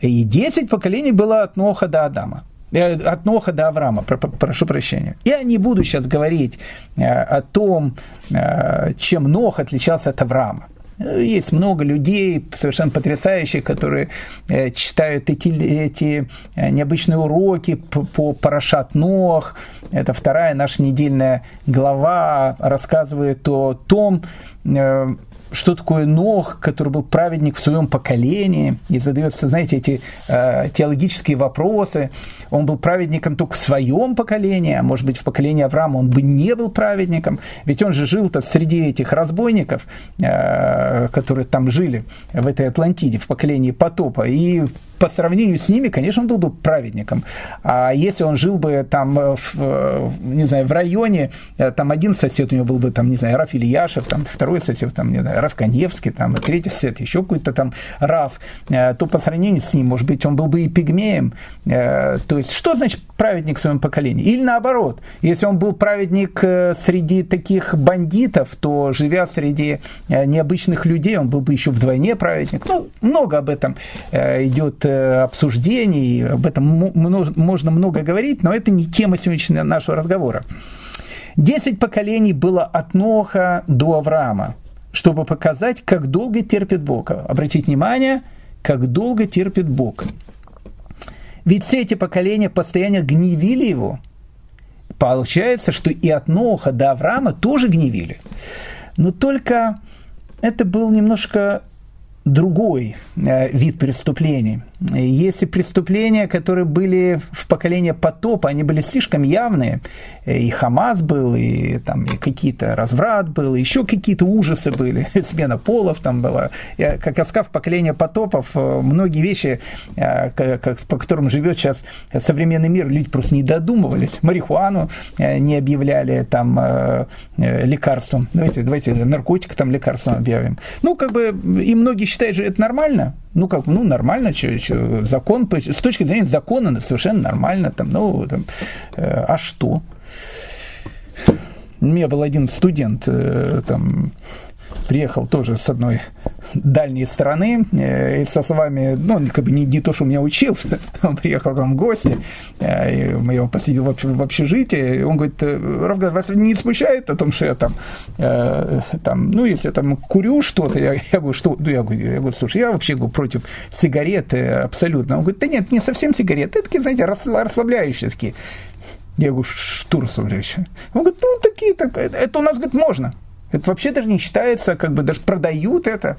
S1: и 10 поколений было от Ноха до Адама. Э, от Ноха до Авраама, прошу прощения. Я не буду сейчас говорить э, о том, э, чем Нох отличался от Авраама. Есть много людей совершенно потрясающих, которые читают эти, эти необычные уроки по, Парашат Нох. Это вторая наша недельная глава, рассказывает о том, что такое Нох, который был праведник в своем поколении, и задается, знаете, эти э, теологические вопросы. Он был праведником только в своем поколении, а может быть, в поколении Авраама он бы не был праведником, ведь он же жил-то среди этих разбойников, э, которые там жили в этой Атлантиде, в поколении потопа, и по сравнению с ними, конечно, он был бы праведником. А если он жил бы там, э, в, э, не знаю, в районе, э, там один сосед у него был бы, там, не знаю, Раф Ильяшев, там второй сосед, там, не знаю, Раф Каневский, там, третий сосед, еще какой-то там Раф, то по сравнению с ним, может быть, он был бы и пигмеем. То есть, что значит праведник в своем поколении? Или наоборот, если он был праведник среди таких бандитов, то, живя среди необычных людей, он был бы еще вдвойне праведник. Ну, много об этом идет обсуждений, об этом можно много говорить, но это не тема сегодняшнего нашего разговора. Десять поколений было от Ноха до Авраама, чтобы показать, как долго терпит Бог. Обратите внимание, как долго терпит Бог. Ведь все эти поколения постоянно гневили его. Получается, что и от Ноха до Авраама тоже гневили. Но только это был немножко другой э, вид преступлений. Если преступления, которые были в поколении потопа, они были слишком явные, э, и Хамас был, и, там, и какие-то разврат был, и еще какие-то ужасы были, смена полов там была. Я, как я сказал, в поколении потопов э, многие вещи, по которым живет сейчас современный мир, люди просто не додумывались. Марихуану не объявляли там лекарством. Давайте, давайте наркотик там лекарством объявим. Ну, как бы, и многие считают же это нормально. Ну, как, ну, нормально, что, что, закон, с точки зрения закона совершенно нормально, там, ну, там, э, а что? У меня был один студент, э, там, приехал тоже с одной дальней страны, э, и со словами, ну, как бы не, не то, что у меня учился, он приехал к нам в гости, э, я его посидел в общежитии, и он говорит, «Э, Равгад, вас не смущает о том, что я там, там ну, если я там курю что-то, я, я говорю, что, ну, я говорю, я говорю, слушай, я вообще говорю, против сигарет абсолютно. Он говорит, да нет, не совсем сигареты, это такие, знаете, расслабляющие такие. Я говорю, что расслабляющие? Он говорит, ну, такие, так, это у нас, говорит, можно. Это вообще даже не считается, как бы даже продают это.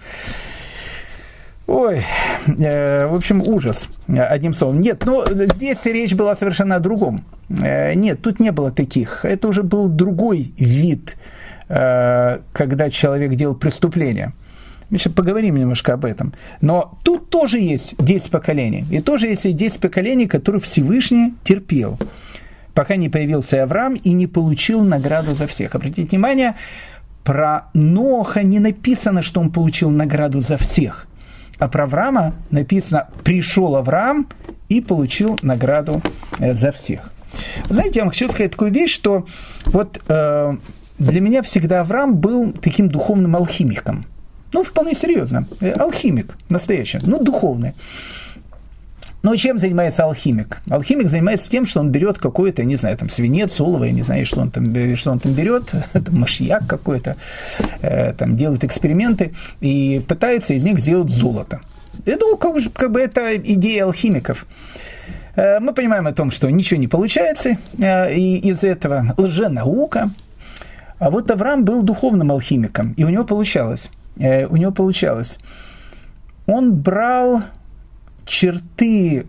S1: Ой, э, в общем, ужас, одним словом. Нет, но здесь речь была совершенно о другом. Э, нет, тут не было таких. Это уже был другой вид, э, когда человек делал преступление. Мы сейчас поговорим немножко об этом. Но тут тоже есть 10 поколений. И тоже есть 10 поколений, которые Всевышний терпел. пока не появился Авраам и не получил награду за всех. Обратите внимание, про Ноха не написано, что он получил награду за всех. А про Авраама написано «пришел Авраам и получил награду э, за всех». Знаете, я вам хочу сказать такую вещь, что вот э, для меня всегда Авраам был таким духовным алхимиком. Ну, вполне серьезно. Э, алхимик настоящий, ну, духовный. Но чем занимается алхимик? Алхимик занимается тем, что он берет какой-то, не знаю, там, свинец, олово, я не знаю, что он там, что он там берет, это машьяк какой-то, э, там, делает эксперименты и пытается из них сделать золото. Это, ну, как, как бы это идея алхимиков. Э, мы понимаем о том, что ничего не получается, э, и из этого лженаука. А вот Авраам был духовным алхимиком, и у него получалось. Э, у него получалось. Он брал черты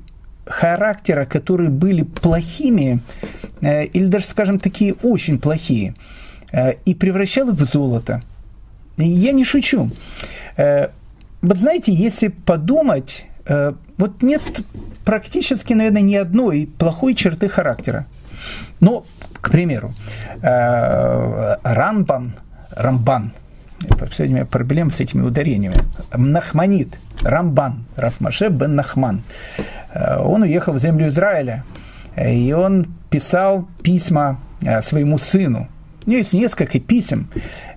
S1: характера, которые были плохими, э, или даже, скажем, такие очень плохие, э, и превращал их в золото. Я не шучу. Э, вот знаете, если подумать, вот нет практически, наверное, ни одной плохой черты характера. Но, к примеру, Рамбан, Рамбан, у меня проблем с этими ударениями, Нахманит – Рамбан, Рафмаше бен Нахман. Э, он уехал в землю Израиля, э, и он писал письма э, своему сыну. У него есть несколько писем.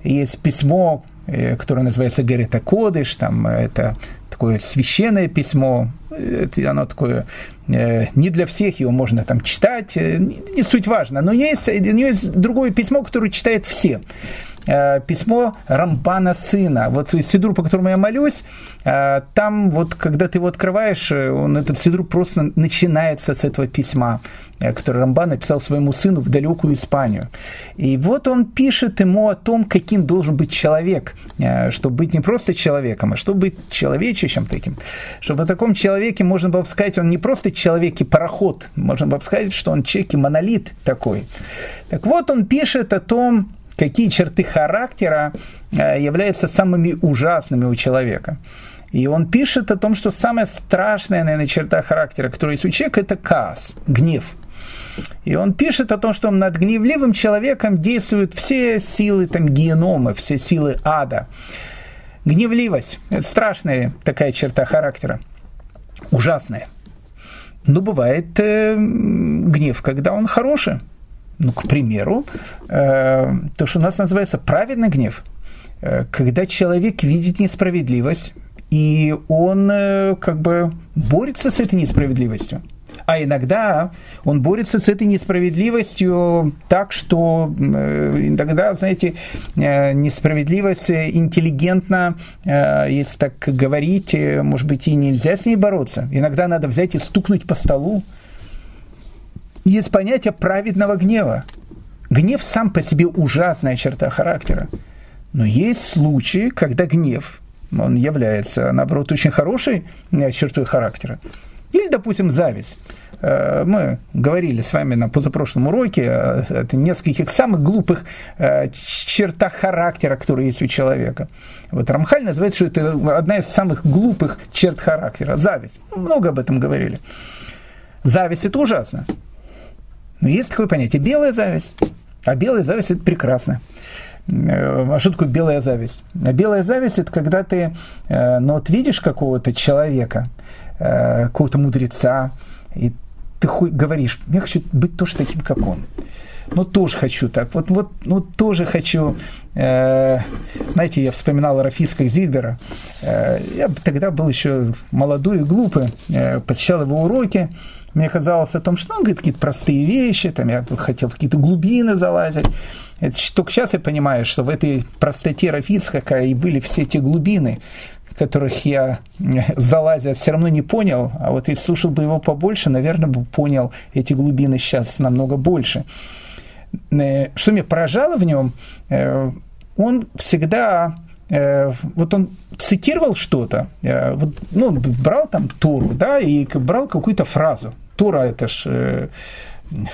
S1: Есть письмо, которое называется Герета Кодыш, там это такое священное письмо, оно такое, не для всех его можно там читать, не суть важно, но есть, у него есть другое письмо, которое читает все. Э, письмо Рамбана сына. Вот Сидур, по которому я молюсь, э, там вот, когда ты его открываешь, э, он, этот Сидур просто начинается с этого письма, которое Рамбан написал своему сыну в далекую Испанию. И вот он пишет ему о том, каким должен быть человек, чтобы быть не просто человеком, а чтобы быть человечищем таким. Чтобы о таком человеке можно было бы сказать, он не просто человек и пароход, можно было бы сказать, что он человек и монолит такой. Так вот, он пишет о том, какие черты характера э, являются самыми ужасными у человека. И он пишет о том, что самая страшная, наверное, черта характера, которая есть у человека, это каас, гнев. И он пишет о том, что над гневливым человеком действуют все силы там, генома, все силы ада. Гневливость – это страшная такая черта характера, ужасная. Но бывает э, гнев, когда он хороший, ну, к примеру, э, то, что у нас называется праведный гнев, э, когда человек видит несправедливость, и он э, как бы борется с этой несправедливостью. А иногда он борется с этой несправедливостью так, что иногда, знаете, несправедливость интеллигентно, если так говорить, может быть, и нельзя с ней бороться. Иногда надо взять и стукнуть по столу, есть понятие праведного гнева. Гнев сам по себе ужасная черта характера. Но есть случаи, когда гнев, он является, наоборот, очень хорошей э, чертой характера. Или, допустим, зависть. Э, мы говорили с вами на позапрошлом уроке о нескольких самых глупых э, чертах характера, которые есть у человека. Вот Рамхаль называет, что это одна из самых глупых черт характера – зависть. Много об этом говорили. Зависть – это ужасно. Но есть такое понятие белая зависть. А белая зависть это прекрасно. Э, а что такое белая зависть? А белая зависть это когда ты э, ну, вот видишь какого-то человека, э, какого-то мудреца, и ты хуй говоришь, я хочу быть тоже таким, как он. Ну, тоже хочу так. Вот, вот, ну, тоже хочу. Э, знаете, я вспоминал Рафиска Зильбера. Э, я тогда был еще молодой и глупый. Э, посещал его уроки мне казалось о том, что он говорит какие-то простые вещи, там я хотел в какие-то глубины залазить. Это только сейчас я понимаю, что в этой простоте Рафицхака и были все те глубины, которых я, залазя, все равно не понял, а вот если слушал бы его побольше, наверное, бы понял эти глубины сейчас намного больше. Э, что меня поражало в нем, э, он всегда Э, вот он цитировал что-то, э, вот, ну, брал там Туру, да, и брал какую-то фразу. Тура это ж э,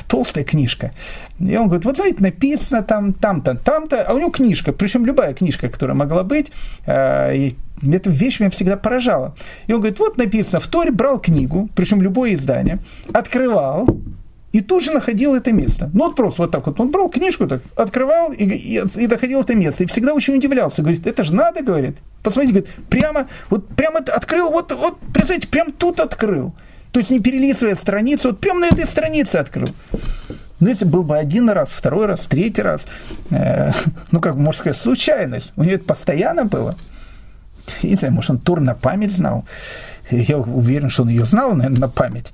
S1: толстая книжка. И он говорит, вот знаете, написано там, там-то, там-то, а у него книжка, причем любая книжка, которая могла быть, э, и эта вещь меня всегда поражала. И он говорит, вот написано, в Торе брал книгу, причем любое издание, открывал, и тут же находил это место. Ну вот просто вот так вот. Он брал книжку, так открывал и, и, и доходил это место. И всегда очень удивлялся. Говорит, это же надо, говорит. Посмотрите, говорит, прямо, вот прямо открыл, вот, вот, представляете, прям тут открыл. То есть не перелистывая страницу, вот прямо на этой странице открыл. Ну, если был бы один раз, второй раз, третий раз, э, ну, как можно сказать, случайность. У него это постоянно было. Я не знаю, может, он тур на память знал. Я уверен, что он ее знал, наверное, на память.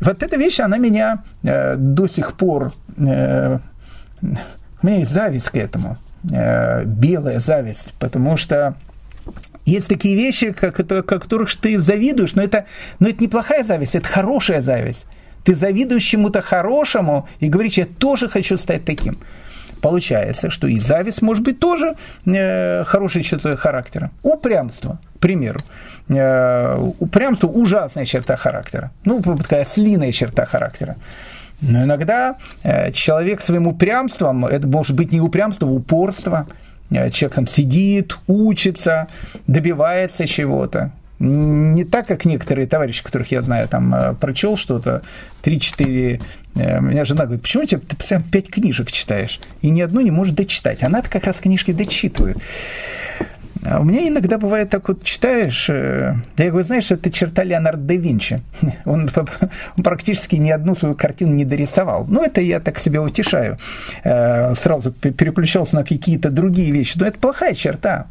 S1: Вот эта вещь, она меня э, до сих пор... Э, у меня есть зависть к этому. Э, белая зависть. Потому что есть такие вещи, как, это, которых ты завидуешь, но это, но это неплохая зависть, это хорошая зависть. Ты завидуешь чему-то хорошему и говоришь, я тоже хочу стать таким. Получается, что и зависть может быть тоже э, хорошей чертой характера. Упрямство, к примеру. Э, упрямство – ужасная черта характера. Ну, такая слиная черта характера. Но иногда э, человек своим упрямством, это может быть не упрямство, а упорство, человек там сидит, учится, добивается чего-то. Не так, как некоторые товарищи, которых я знаю, там э, прочел что-то, 3-4 э, меня жена говорит, почему ты, прям пять книжек читаешь, и ни одну не можешь дочитать. Она-то как раз книжки дочитывает. А у меня иногда бывает так вот читаешь, э, я говорю, знаешь, это черта Леонардо да Винчи. Он, он практически ни одну свою картину не дорисовал. Ну, это я так себя утешаю. Сразу переключался на какие-то другие вещи. Но это плохая черта.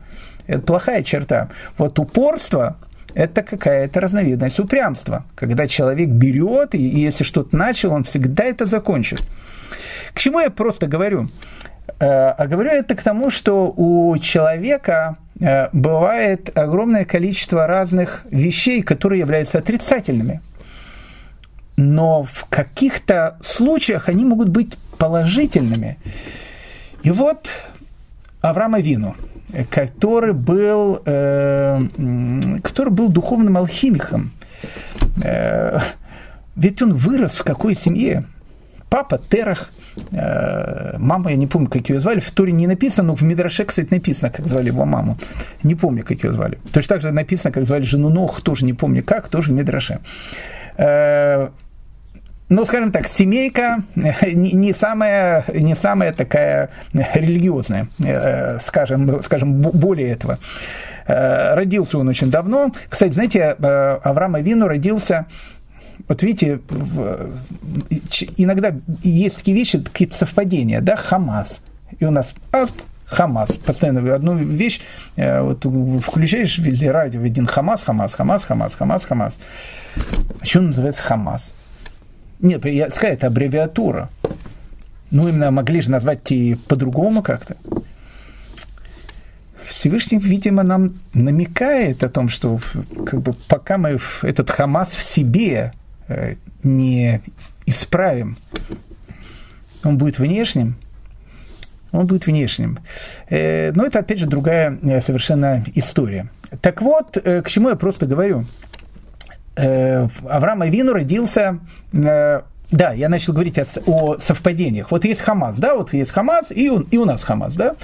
S1: Это плохая черта. Вот упорство, это какая-то разновидность упрямства, когда человек берет, и, и если что-то начал, он всегда это закончит. К чему я просто говорю? Э, а говорю это к тому, что у человека э, бывает огромное количество разных вещей, которые являются отрицательными. Но в каких-то случаях они могут быть положительными. И вот Авраам Авину – который был, э, который был духовным алхимиком. Э, ведь он вырос в какой семье? Папа Терах, э, мама, я не помню, как ее звали, в Туре не написано, но в Мидраше, кстати, написано, как звали его маму. Не помню, как ее звали. Точно так же написано, как звали жену Нох, тоже не помню как, тоже в Мидраше. Э, ну, скажем так, семейка не самая, не самая такая религиозная, э, скажем, скажем, более этого. Э, родился он очень давно. Кстати, знаете, э, Авраам Авину родился вот видите, иногда есть такие вещи, какие-то совпадения, да, Хамас. И у нас Хамас. Постоянно одну вещь вот, включаешь везде радио, один Хамас, Хамас, Хамас, Хамас, Хамас, Хамас. Почему называется Хамас? Нет, я сказал, это аббревиатура. Ну, именно могли же назвать и по-другому как-то. Всевышний, видимо, нам намекает о том, что как бы, пока мы этот Хамас в себе э, не исправим, он будет внешним, он будет внешним. Э, но это, опять же, другая э, совершенно история. Так вот, к чему я просто говорю – э, Авраам Авину родился э, да, я начал говорить о совпадениях. Вот есть Хамас, да, вот есть Хамас, и, у, и у нас Хамас, да.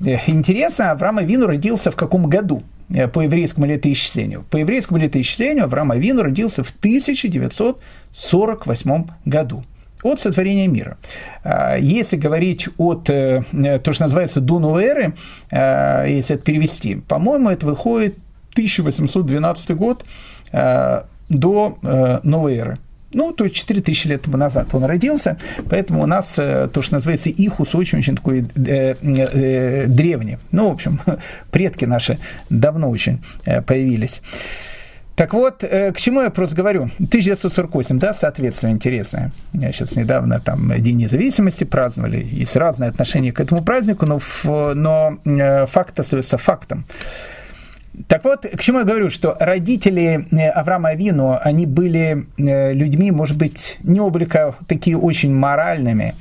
S1: Э, интересно, Авраам Авину родился в каком году? Э, по еврейскому летоисчислению. По еврейскому летоисчислению Авраам Авину родился в 1948 году от сотворения мира. А, если говорить от, то, что называется, до новой эры, если это перевести, по-моему, это выходит 1812 год, Э, до э, новой эры. Ну, то есть 4000 лет тому назад он родился, поэтому у нас э, то, что называется Ихус, очень-очень такой э, э, древний. Ну, в общем, предки наши давно очень появились. Так вот, к чему я просто говорю? 1948, да, соответственно, интересное. Я сейчас недавно там День независимости праздновали, есть разные отношения к этому празднику, но, но факт остается фактом. Так вот, к чему я говорю, что родители э, Авраама Авину, они были э, людьми, может быть, не облика такие очень моральными.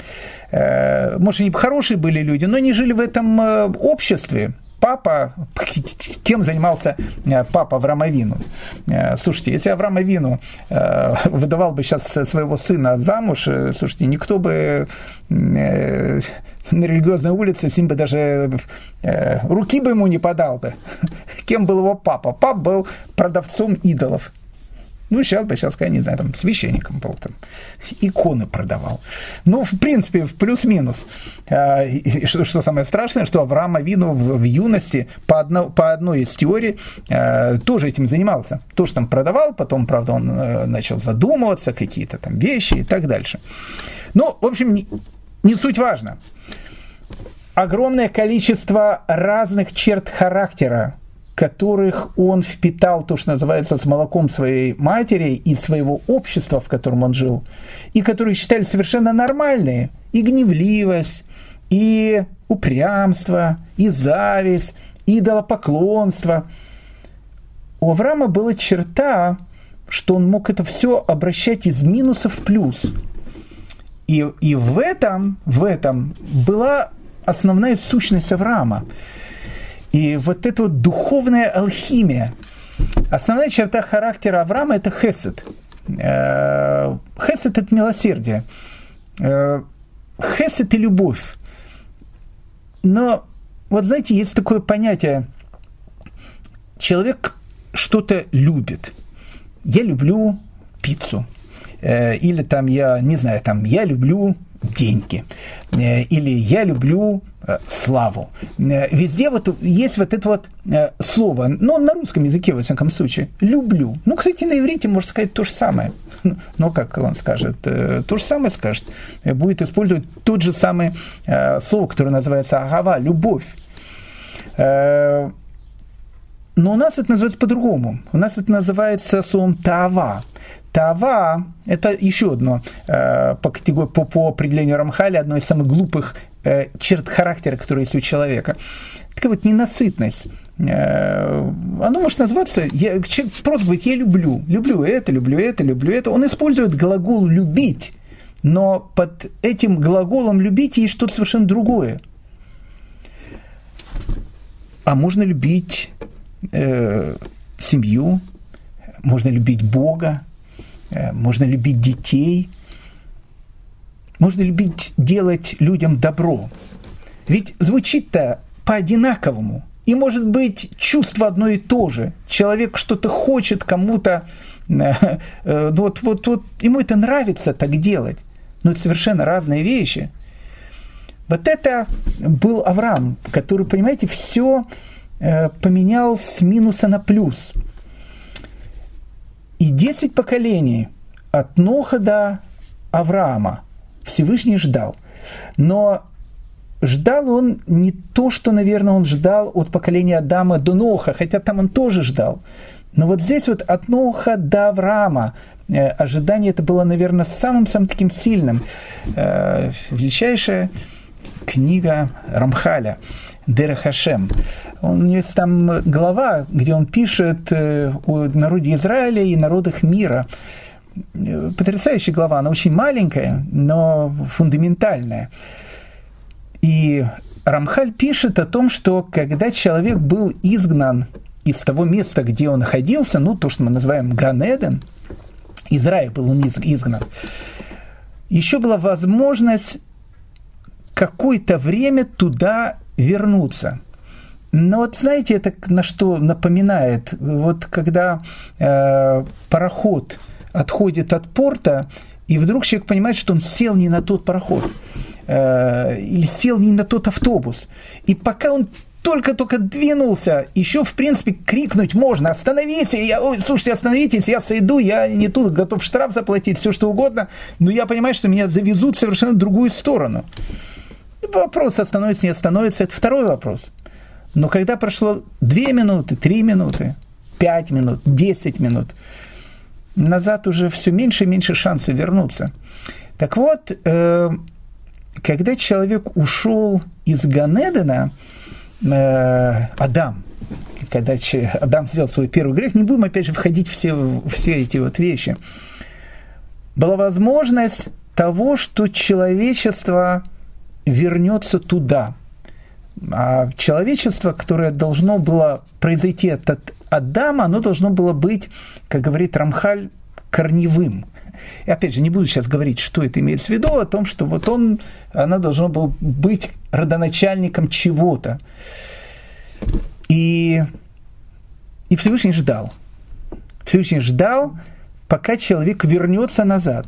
S1: Э, может, они хорошие были люди, но не жили в этом обществе папа, кем занимался папа Авраама Вину? Слушайте, если Авраама Вину выдавал бы сейчас своего сына замуж, слушайте, никто бы на религиозной улице с ним бы даже э, руки бы ему не подал бы. Кем был его папа? Пап был продавцом идолов. Ну, сейчас бы, сейчас, я не знаю, там, священником был, там, иконы продавал. Ну, в принципе, в плюс-минус. А, что, что самое страшное, что Авраам Авину в, в юности по, одно, по одной из теорий а, тоже этим занимался. Тоже там продавал, потом, правда, он а, начал задумываться, какие-то там вещи и так дальше. Ну, в общем, не, не суть важно. Огромное количество разных черт характера которых он впитал, то, что называется, с молоком своей матери и своего общества, в котором он жил, и которые считали совершенно нормальные, и гневливость, и упрямство, и зависть, и идолопоклонство. У Авраама была черта, что он мог это все обращать из минуса в плюс. И, и в этом, в этом была основная сущность Авраама. И вот эта вот духовная алхимия, основная черта характера Авраама – это хесед. Э, хесед – это милосердие. Э, хесед – и любовь. Но вот знаете, есть такое понятие, человек что-то любит. Я люблю пиццу. Э, или там я, не знаю, там я люблю деньги. Или я люблю славу. Э, везде вот есть вот это вот э, слово, ну, на русском языке, во всяком случае, люблю. Ну, кстати, на иврите можно сказать то же самое. Но, как он скажет, то же самое скажет, будет использовать тот же самое слово, которое называется агава, любовь. Но у нас это называется по-другому. У нас это называется словом тава. Тава – это еще одно по, категории, по, по определению Рамхали, одно из самых глупых э, черт характера, которые есть у человека. Такая вот ненасытность. Э, оно может назваться, я, просто говорит, я люблю, люблю это, люблю это, люблю это. Он использует глагол «любить», но под этим глаголом «любить» есть что-то совершенно другое. А можно любить э, семью, можно любить Бога, э, можно любить детей – можно любить делать людям добро. Ведь звучит-то по-одинаковому. И может быть чувство одно и то же. Человек что-то хочет кому-то, э, э, вот, вот, вот ему это нравится так делать. Но это совершенно разные вещи. Вот это был Авраам, который, понимаете, все э, поменял с минуса на плюс. И 10 поколений от Ноха до Авраама – Всевышний ждал. Но ждал он не то, что, наверное, он ждал от поколения Адама до Ноха, хотя там он тоже ждал. Но вот здесь вот от Ноха до Авраама э, ожидание это было, наверное, самым-самым таким сильным. Э, величайшая книга Рамхаля. Дера Хашем. У него есть там глава, где он пишет э, о народе Израиля и народах мира потрясающая глава, она очень маленькая, но фундаментальная. И Рамхаль пишет о том, что когда человек был изгнан из того места, где он находился, ну, то, что мы называем Ганеден, из рая был он изгнан, еще была возможность какое-то время туда вернуться. Но вот знаете, это на что напоминает? Вот когда э, пароход отходит от порта, и вдруг человек понимает, что он сел не на тот пароход, э, или сел не на тот автобус. И пока он только-только двинулся, еще, в принципе, крикнуть можно, остановись, я, ой, слушайте, остановитесь, я сойду, я не тут готов штраф заплатить, все что угодно, но я понимаю, что меня завезут в совершенно другую сторону. Вопрос, остановится, не остановится, это второй вопрос. Но когда прошло две минуты, три минуты, пять минут, десять минут, назад уже все меньше и меньше шансов вернуться. Так вот, э, когда человек ушел из Ганедена, э, Адам, когда Адам сделал свой первый грех, не будем опять же входить все, все эти вот вещи, была возможность того, что человечество вернется туда. А человечество, которое должно было произойти от, от Адама, оно должно было быть, как говорит Рамхаль, корневым. И опять же, не буду сейчас говорить, что это имеется в виду, о том, что вот он, она должна была быть родоначальником чего-то. И, и Всевышний ждал. Всевышний ждал, пока человек вернется назад.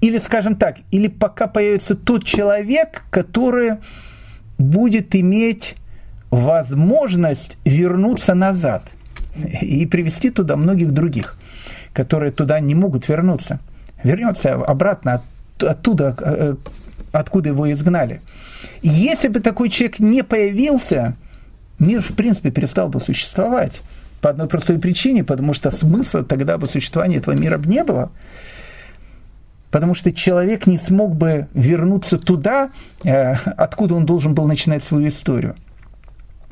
S1: Или, скажем так, или пока появится тот человек, который будет иметь возможность вернуться назад и привести туда многих других, которые туда не могут вернуться. Вернется обратно оттуда, э, откуда его изгнали. Если бы такой человек не появился, мир, в принципе, перестал бы существовать. По одной простой причине, потому что смысла тогда бы существования этого мира бы не было. Потому что человек не смог бы вернуться туда, э, откуда он должен был начинать свою историю.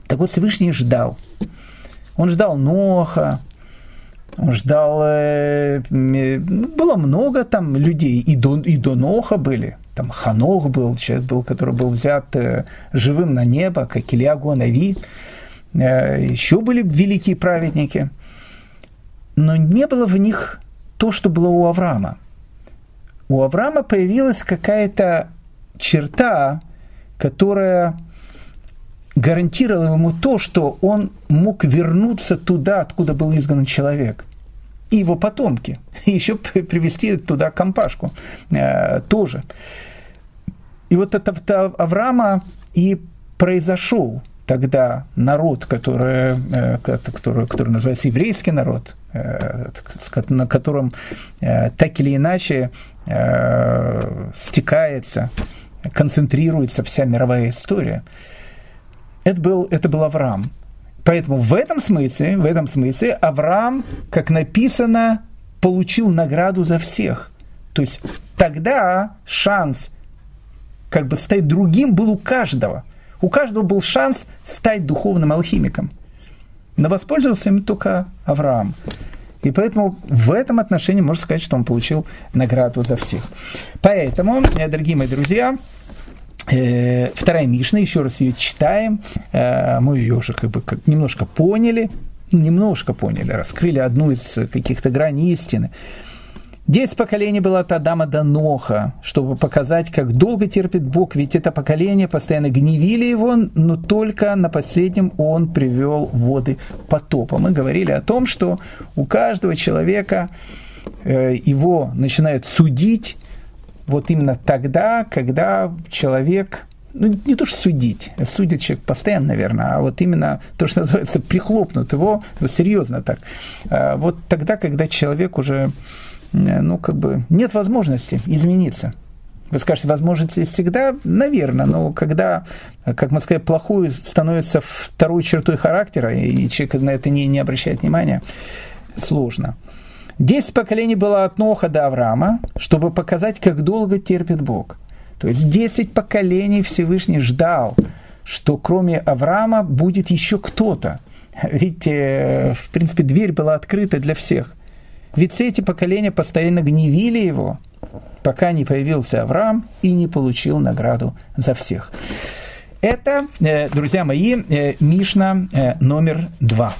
S1: Так вот, Всевышний ждал. Он ждал Ноха, он ждал... Э, было много там людей, и до, и до Ноха были. Там Ханох был, человек был, который был взят э, живым на небо, как Илья Гуанави. Э, еще были великие праведники. Но не было в них то, что было у Авраама. У Авраама появилась какая-то черта, которая гарантировала ему то, что он мог вернуться туда, откуда был изгнан человек. И его потомки. И еще привести туда компашку э, тоже. И вот это, это Авраама и произошел тогда народ, который, э, который, который называется еврейский народ, э, на котором э, так или иначе стекается, концентрируется вся мировая история. Это был, это был Авраам. Поэтому в этом смысле, в этом смысле Авраам, как написано, получил награду за всех. То есть тогда шанс как бы стать другим был у каждого – у каждого был шанс стать духовным алхимиком. Но воспользовался им только Авраам. И поэтому в этом отношении можно сказать, что он получил награду за всех. Поэтому, дорогие мои друзья, вторая Мишна, еще раз ее читаем. Э, мы ее уже как бы немножко поняли, немножко поняли, раскрыли одну из каких-то граней истины. Десять поколений было от Адама до Ноха, чтобы показать, как долго терпит Бог, ведь это поколение постоянно гневили его, но только на последнем он привел воды потопа. Мы говорили о том, что у каждого человека э, его начинают судить вот именно тогда, когда человек ну, не то, что судить, судит человек постоянно, наверное, а вот именно то, что называется, прихлопнут его, серьезно так. А вот тогда, когда человек уже ну, как бы нет возможности измениться. Вы скажете, возможности всегда, наверное, но когда, как мы сказали, плохую становится второй чертой характера, и человек на это не, не обращает внимания, сложно. Десять поколений было от Ноха до Авраама, чтобы показать, как долго терпит Бог. То есть десять поколений Всевышний ждал, что кроме Авраама будет еще кто-то. Ведь, э, в принципе, дверь была открыта для всех – ведь все эти поколения постоянно гневили его, пока не появился Авраам и не получил награду за всех. Это, э, друзья мои, э, Мишна номер два.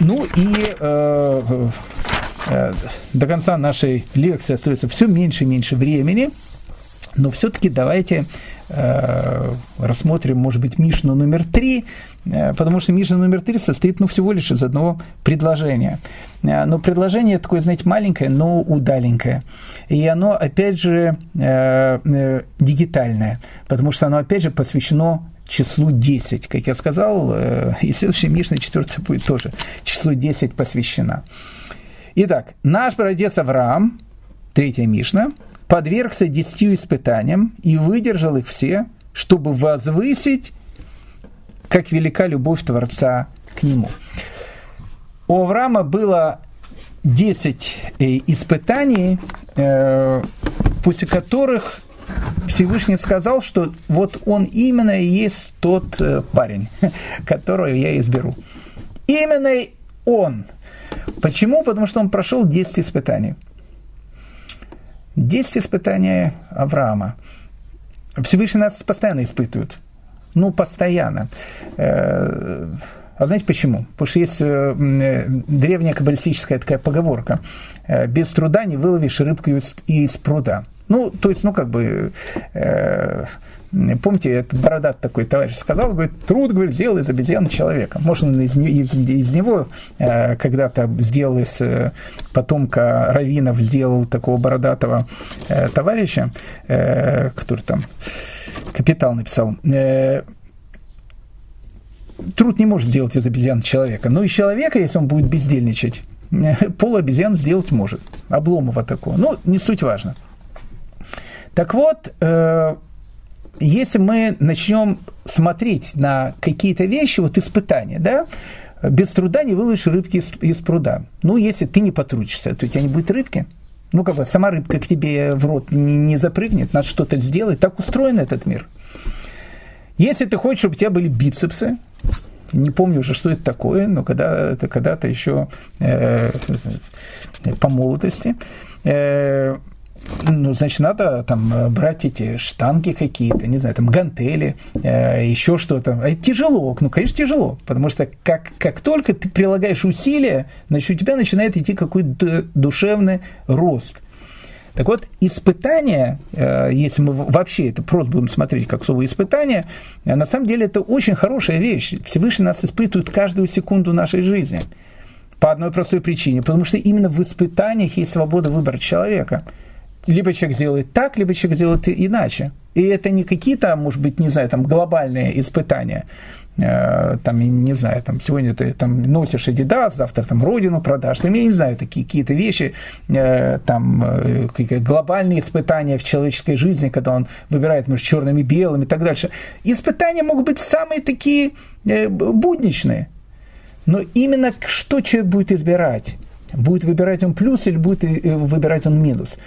S1: Ну и до конца нашей лекции остается все меньше и меньше времени, но все-таки давайте рассмотрим, может быть, Мишну номер три, Э, потому что Мишна номер три состоит ну, всего лишь из одного предложения. Э, но предложение такое, знаете, маленькое, но удаленькое. И оно, опять же, э, дигитальное, потому что оно, опять же, посвящено числу 10. Как я сказал, и следующая Мишна, четвертая, будет тоже числу 10 посвящена. Итак, наш бродец Авраам, третья Мишна, подвергся десятью испытаниям и выдержал их все, чтобы возвысить как велика любовь Творца к нему. У Авраама было 10 э, испытаний, э, после которых Всевышний сказал, что вот он именно и есть тот э, парень, которого я изберу. Именно он. Почему? Потому что он прошел 10 испытаний. 10 испытаний Авраама. Всевышний нас постоянно испытывает ну, постоянно. Э, а знаете почему? Потому что есть э, древняя каббалистическая такая поговорка. Без труда не выловишь рыбку из пруда. Ну, то есть, ну, как бы, э, помните, этот бородат такой товарищ сказал, говорит, труд, говорит, сделал из обезьяны человека. Может, он из, из, из него э, когда-то сделал из э, потомка раввинов, сделал такого бородатого э, товарища, э, который там «Капитал» написал. Э, труд не может сделать из обезьяны человека, но из человека, если он будет бездельничать, пол обезьян сделать может. Обломова такого. Ну, не суть важно. Так вот, э, если мы начнем смотреть на какие-то вещи, вот испытания, да, без труда не выловишь рыбки из, из пруда. Ну, если ты не потрудишься, то у тебя не будет рыбки. Ну, как бы сама рыбка к тебе в рот не, не запрыгнет, надо что-то сделать. Так устроен этот мир. Если ты хочешь, чтобы у тебя были бицепсы, не помню уже, что это такое, но когда, это когда-то еще э, по молодости, э, ну, значит, надо там брать эти штанги какие-то, не знаю, там гантели, э, еще что-то. А это тяжело, ну, конечно, тяжело, потому что как, как только ты прилагаешь усилия, значит, у тебя начинает идти какой-то душевный рост. Так вот, испытания, э, если мы вообще это просто будем смотреть как слово испытание, э, на самом деле это очень хорошая вещь. Всевышний нас испытывает каждую секунду нашей жизни. По одной простой причине. Потому что именно в испытаниях есть свобода выбора человека. Либо человек сделает так, либо человек сделает иначе. И это не какие-то, может быть, не знаю, там глобальные испытания. Э, там, не знаю, там, сегодня ты там носишь Adidas, завтра там родину продашь, там, я не знаю, такие какие-то вещи, э, там, э, глобальные испытания в человеческой жизни, когда он выбирает между черным и белым и так дальше. Испытания могут быть самые такие будничные, но именно что человек будет избирать? Будет выбирать он плюс или будет выбирать он минус?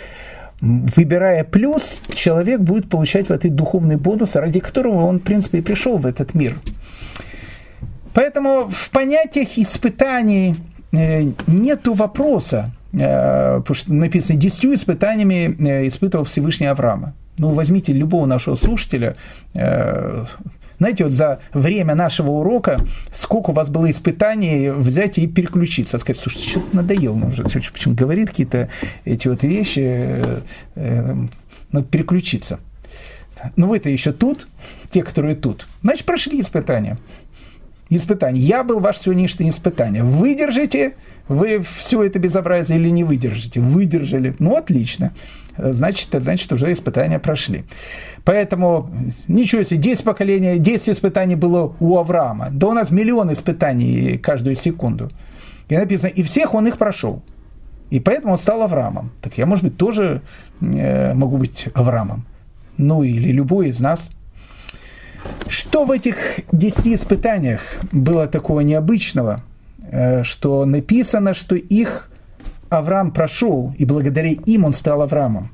S1: Выбирая плюс, человек будет получать в этой духовный бонус, ради которого он, в принципе, и пришел в этот мир – Поэтому в понятиях испытаний э, нету вопроса, э, потому что написано, десятью испытаниями э, испытывал Всевышний Авраама. Ну, возьмите любого нашего слушателя, знаете, вот за время нашего урока, сколько у вас было испытаний взять и переключиться, сказать, слушайте, что-то надоело, ну, уже, почему говорит какие-то эти вот вещи, надо переключиться. Но вы-то еще тут, те, которые тут, значит, прошли испытания испытание. Я был ваше сегодняшнее испытание. Выдержите вы все это безобразие или не выдержите? Выдержали. Ну, отлично. Значит, значит, уже испытания прошли. Поэтому, ничего себе, 10 поколений, 10 испытаний было у Авраама. Да у нас миллион испытаний каждую секунду. И написано, и всех он их прошел. И поэтому он стал Авраамом. Так я, может быть, тоже э, могу быть Авраамом. Ну, или любой из нас – что в этих десяти испытаниях было такого необычного, э, что написано, что их Авраам прошел, и благодаря им он стал Авраамом?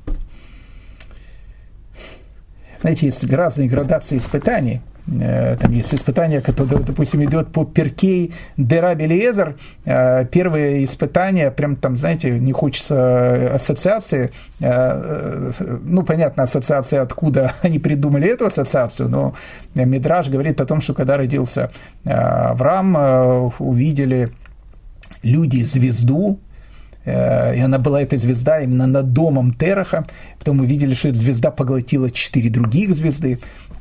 S1: Знаете, есть разные градации испытаний – там есть испытание, которое, допустим, идет по Перкей Дераби Лезер. Э, первое испытание, прям там, знаете, не хочется ассоциации. Э, ну, понятно, ассоциация, откуда они придумали эту ассоциацию, но Мидраж говорит о том, что когда родился Авраам, увидели люди звезду, и она была эта звезда именно над домом Тераха. Потом мы видели, что эта звезда поглотила четыре других звезды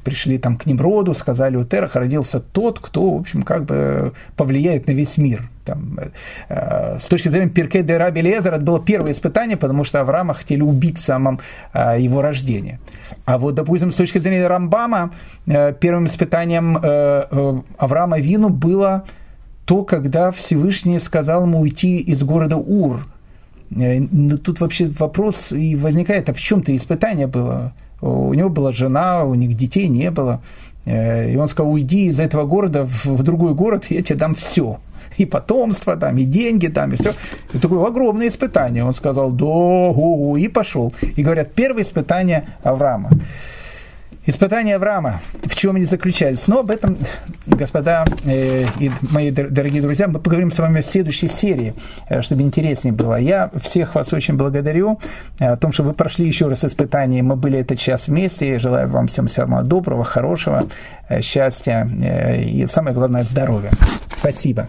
S1: пришли там к Немроду, сказали, у Тераха родился тот, кто, в общем, как бы повлияет на весь мир. Там, э, с точки зрения Перке де Раби это было первое испытание, потому что Авраама хотели убить в самом э, его рождении. А вот, допустим, с точки зрения Рамбама, э, первым испытанием э, э, Авраама Вину было то, когда Всевышний сказал ему уйти из города Ур. Э, тут вообще вопрос и возникает, а в чем-то испытание было? У него была жена, у них детей не было. Э, и он сказал, уйди из этого города в, другой город, я тебе дам все. И потомство там, и деньги там, и все. И такое огромное испытание. Он сказал, да, и пошел. И говорят, первое испытание Авраама. Испытания Авраама, в чем они заключались? Но об этом, господа э, и мои дорогие друзья, мы поговорим с вами в следующей серии, э, чтобы интереснее было. Я всех вас очень благодарю э, о том, что вы прошли еще раз испытание. Мы были этот час вместе. Желаю вам всем самого доброго, хорошего, э, счастья э, и, самое главное, здоровья. Спасибо.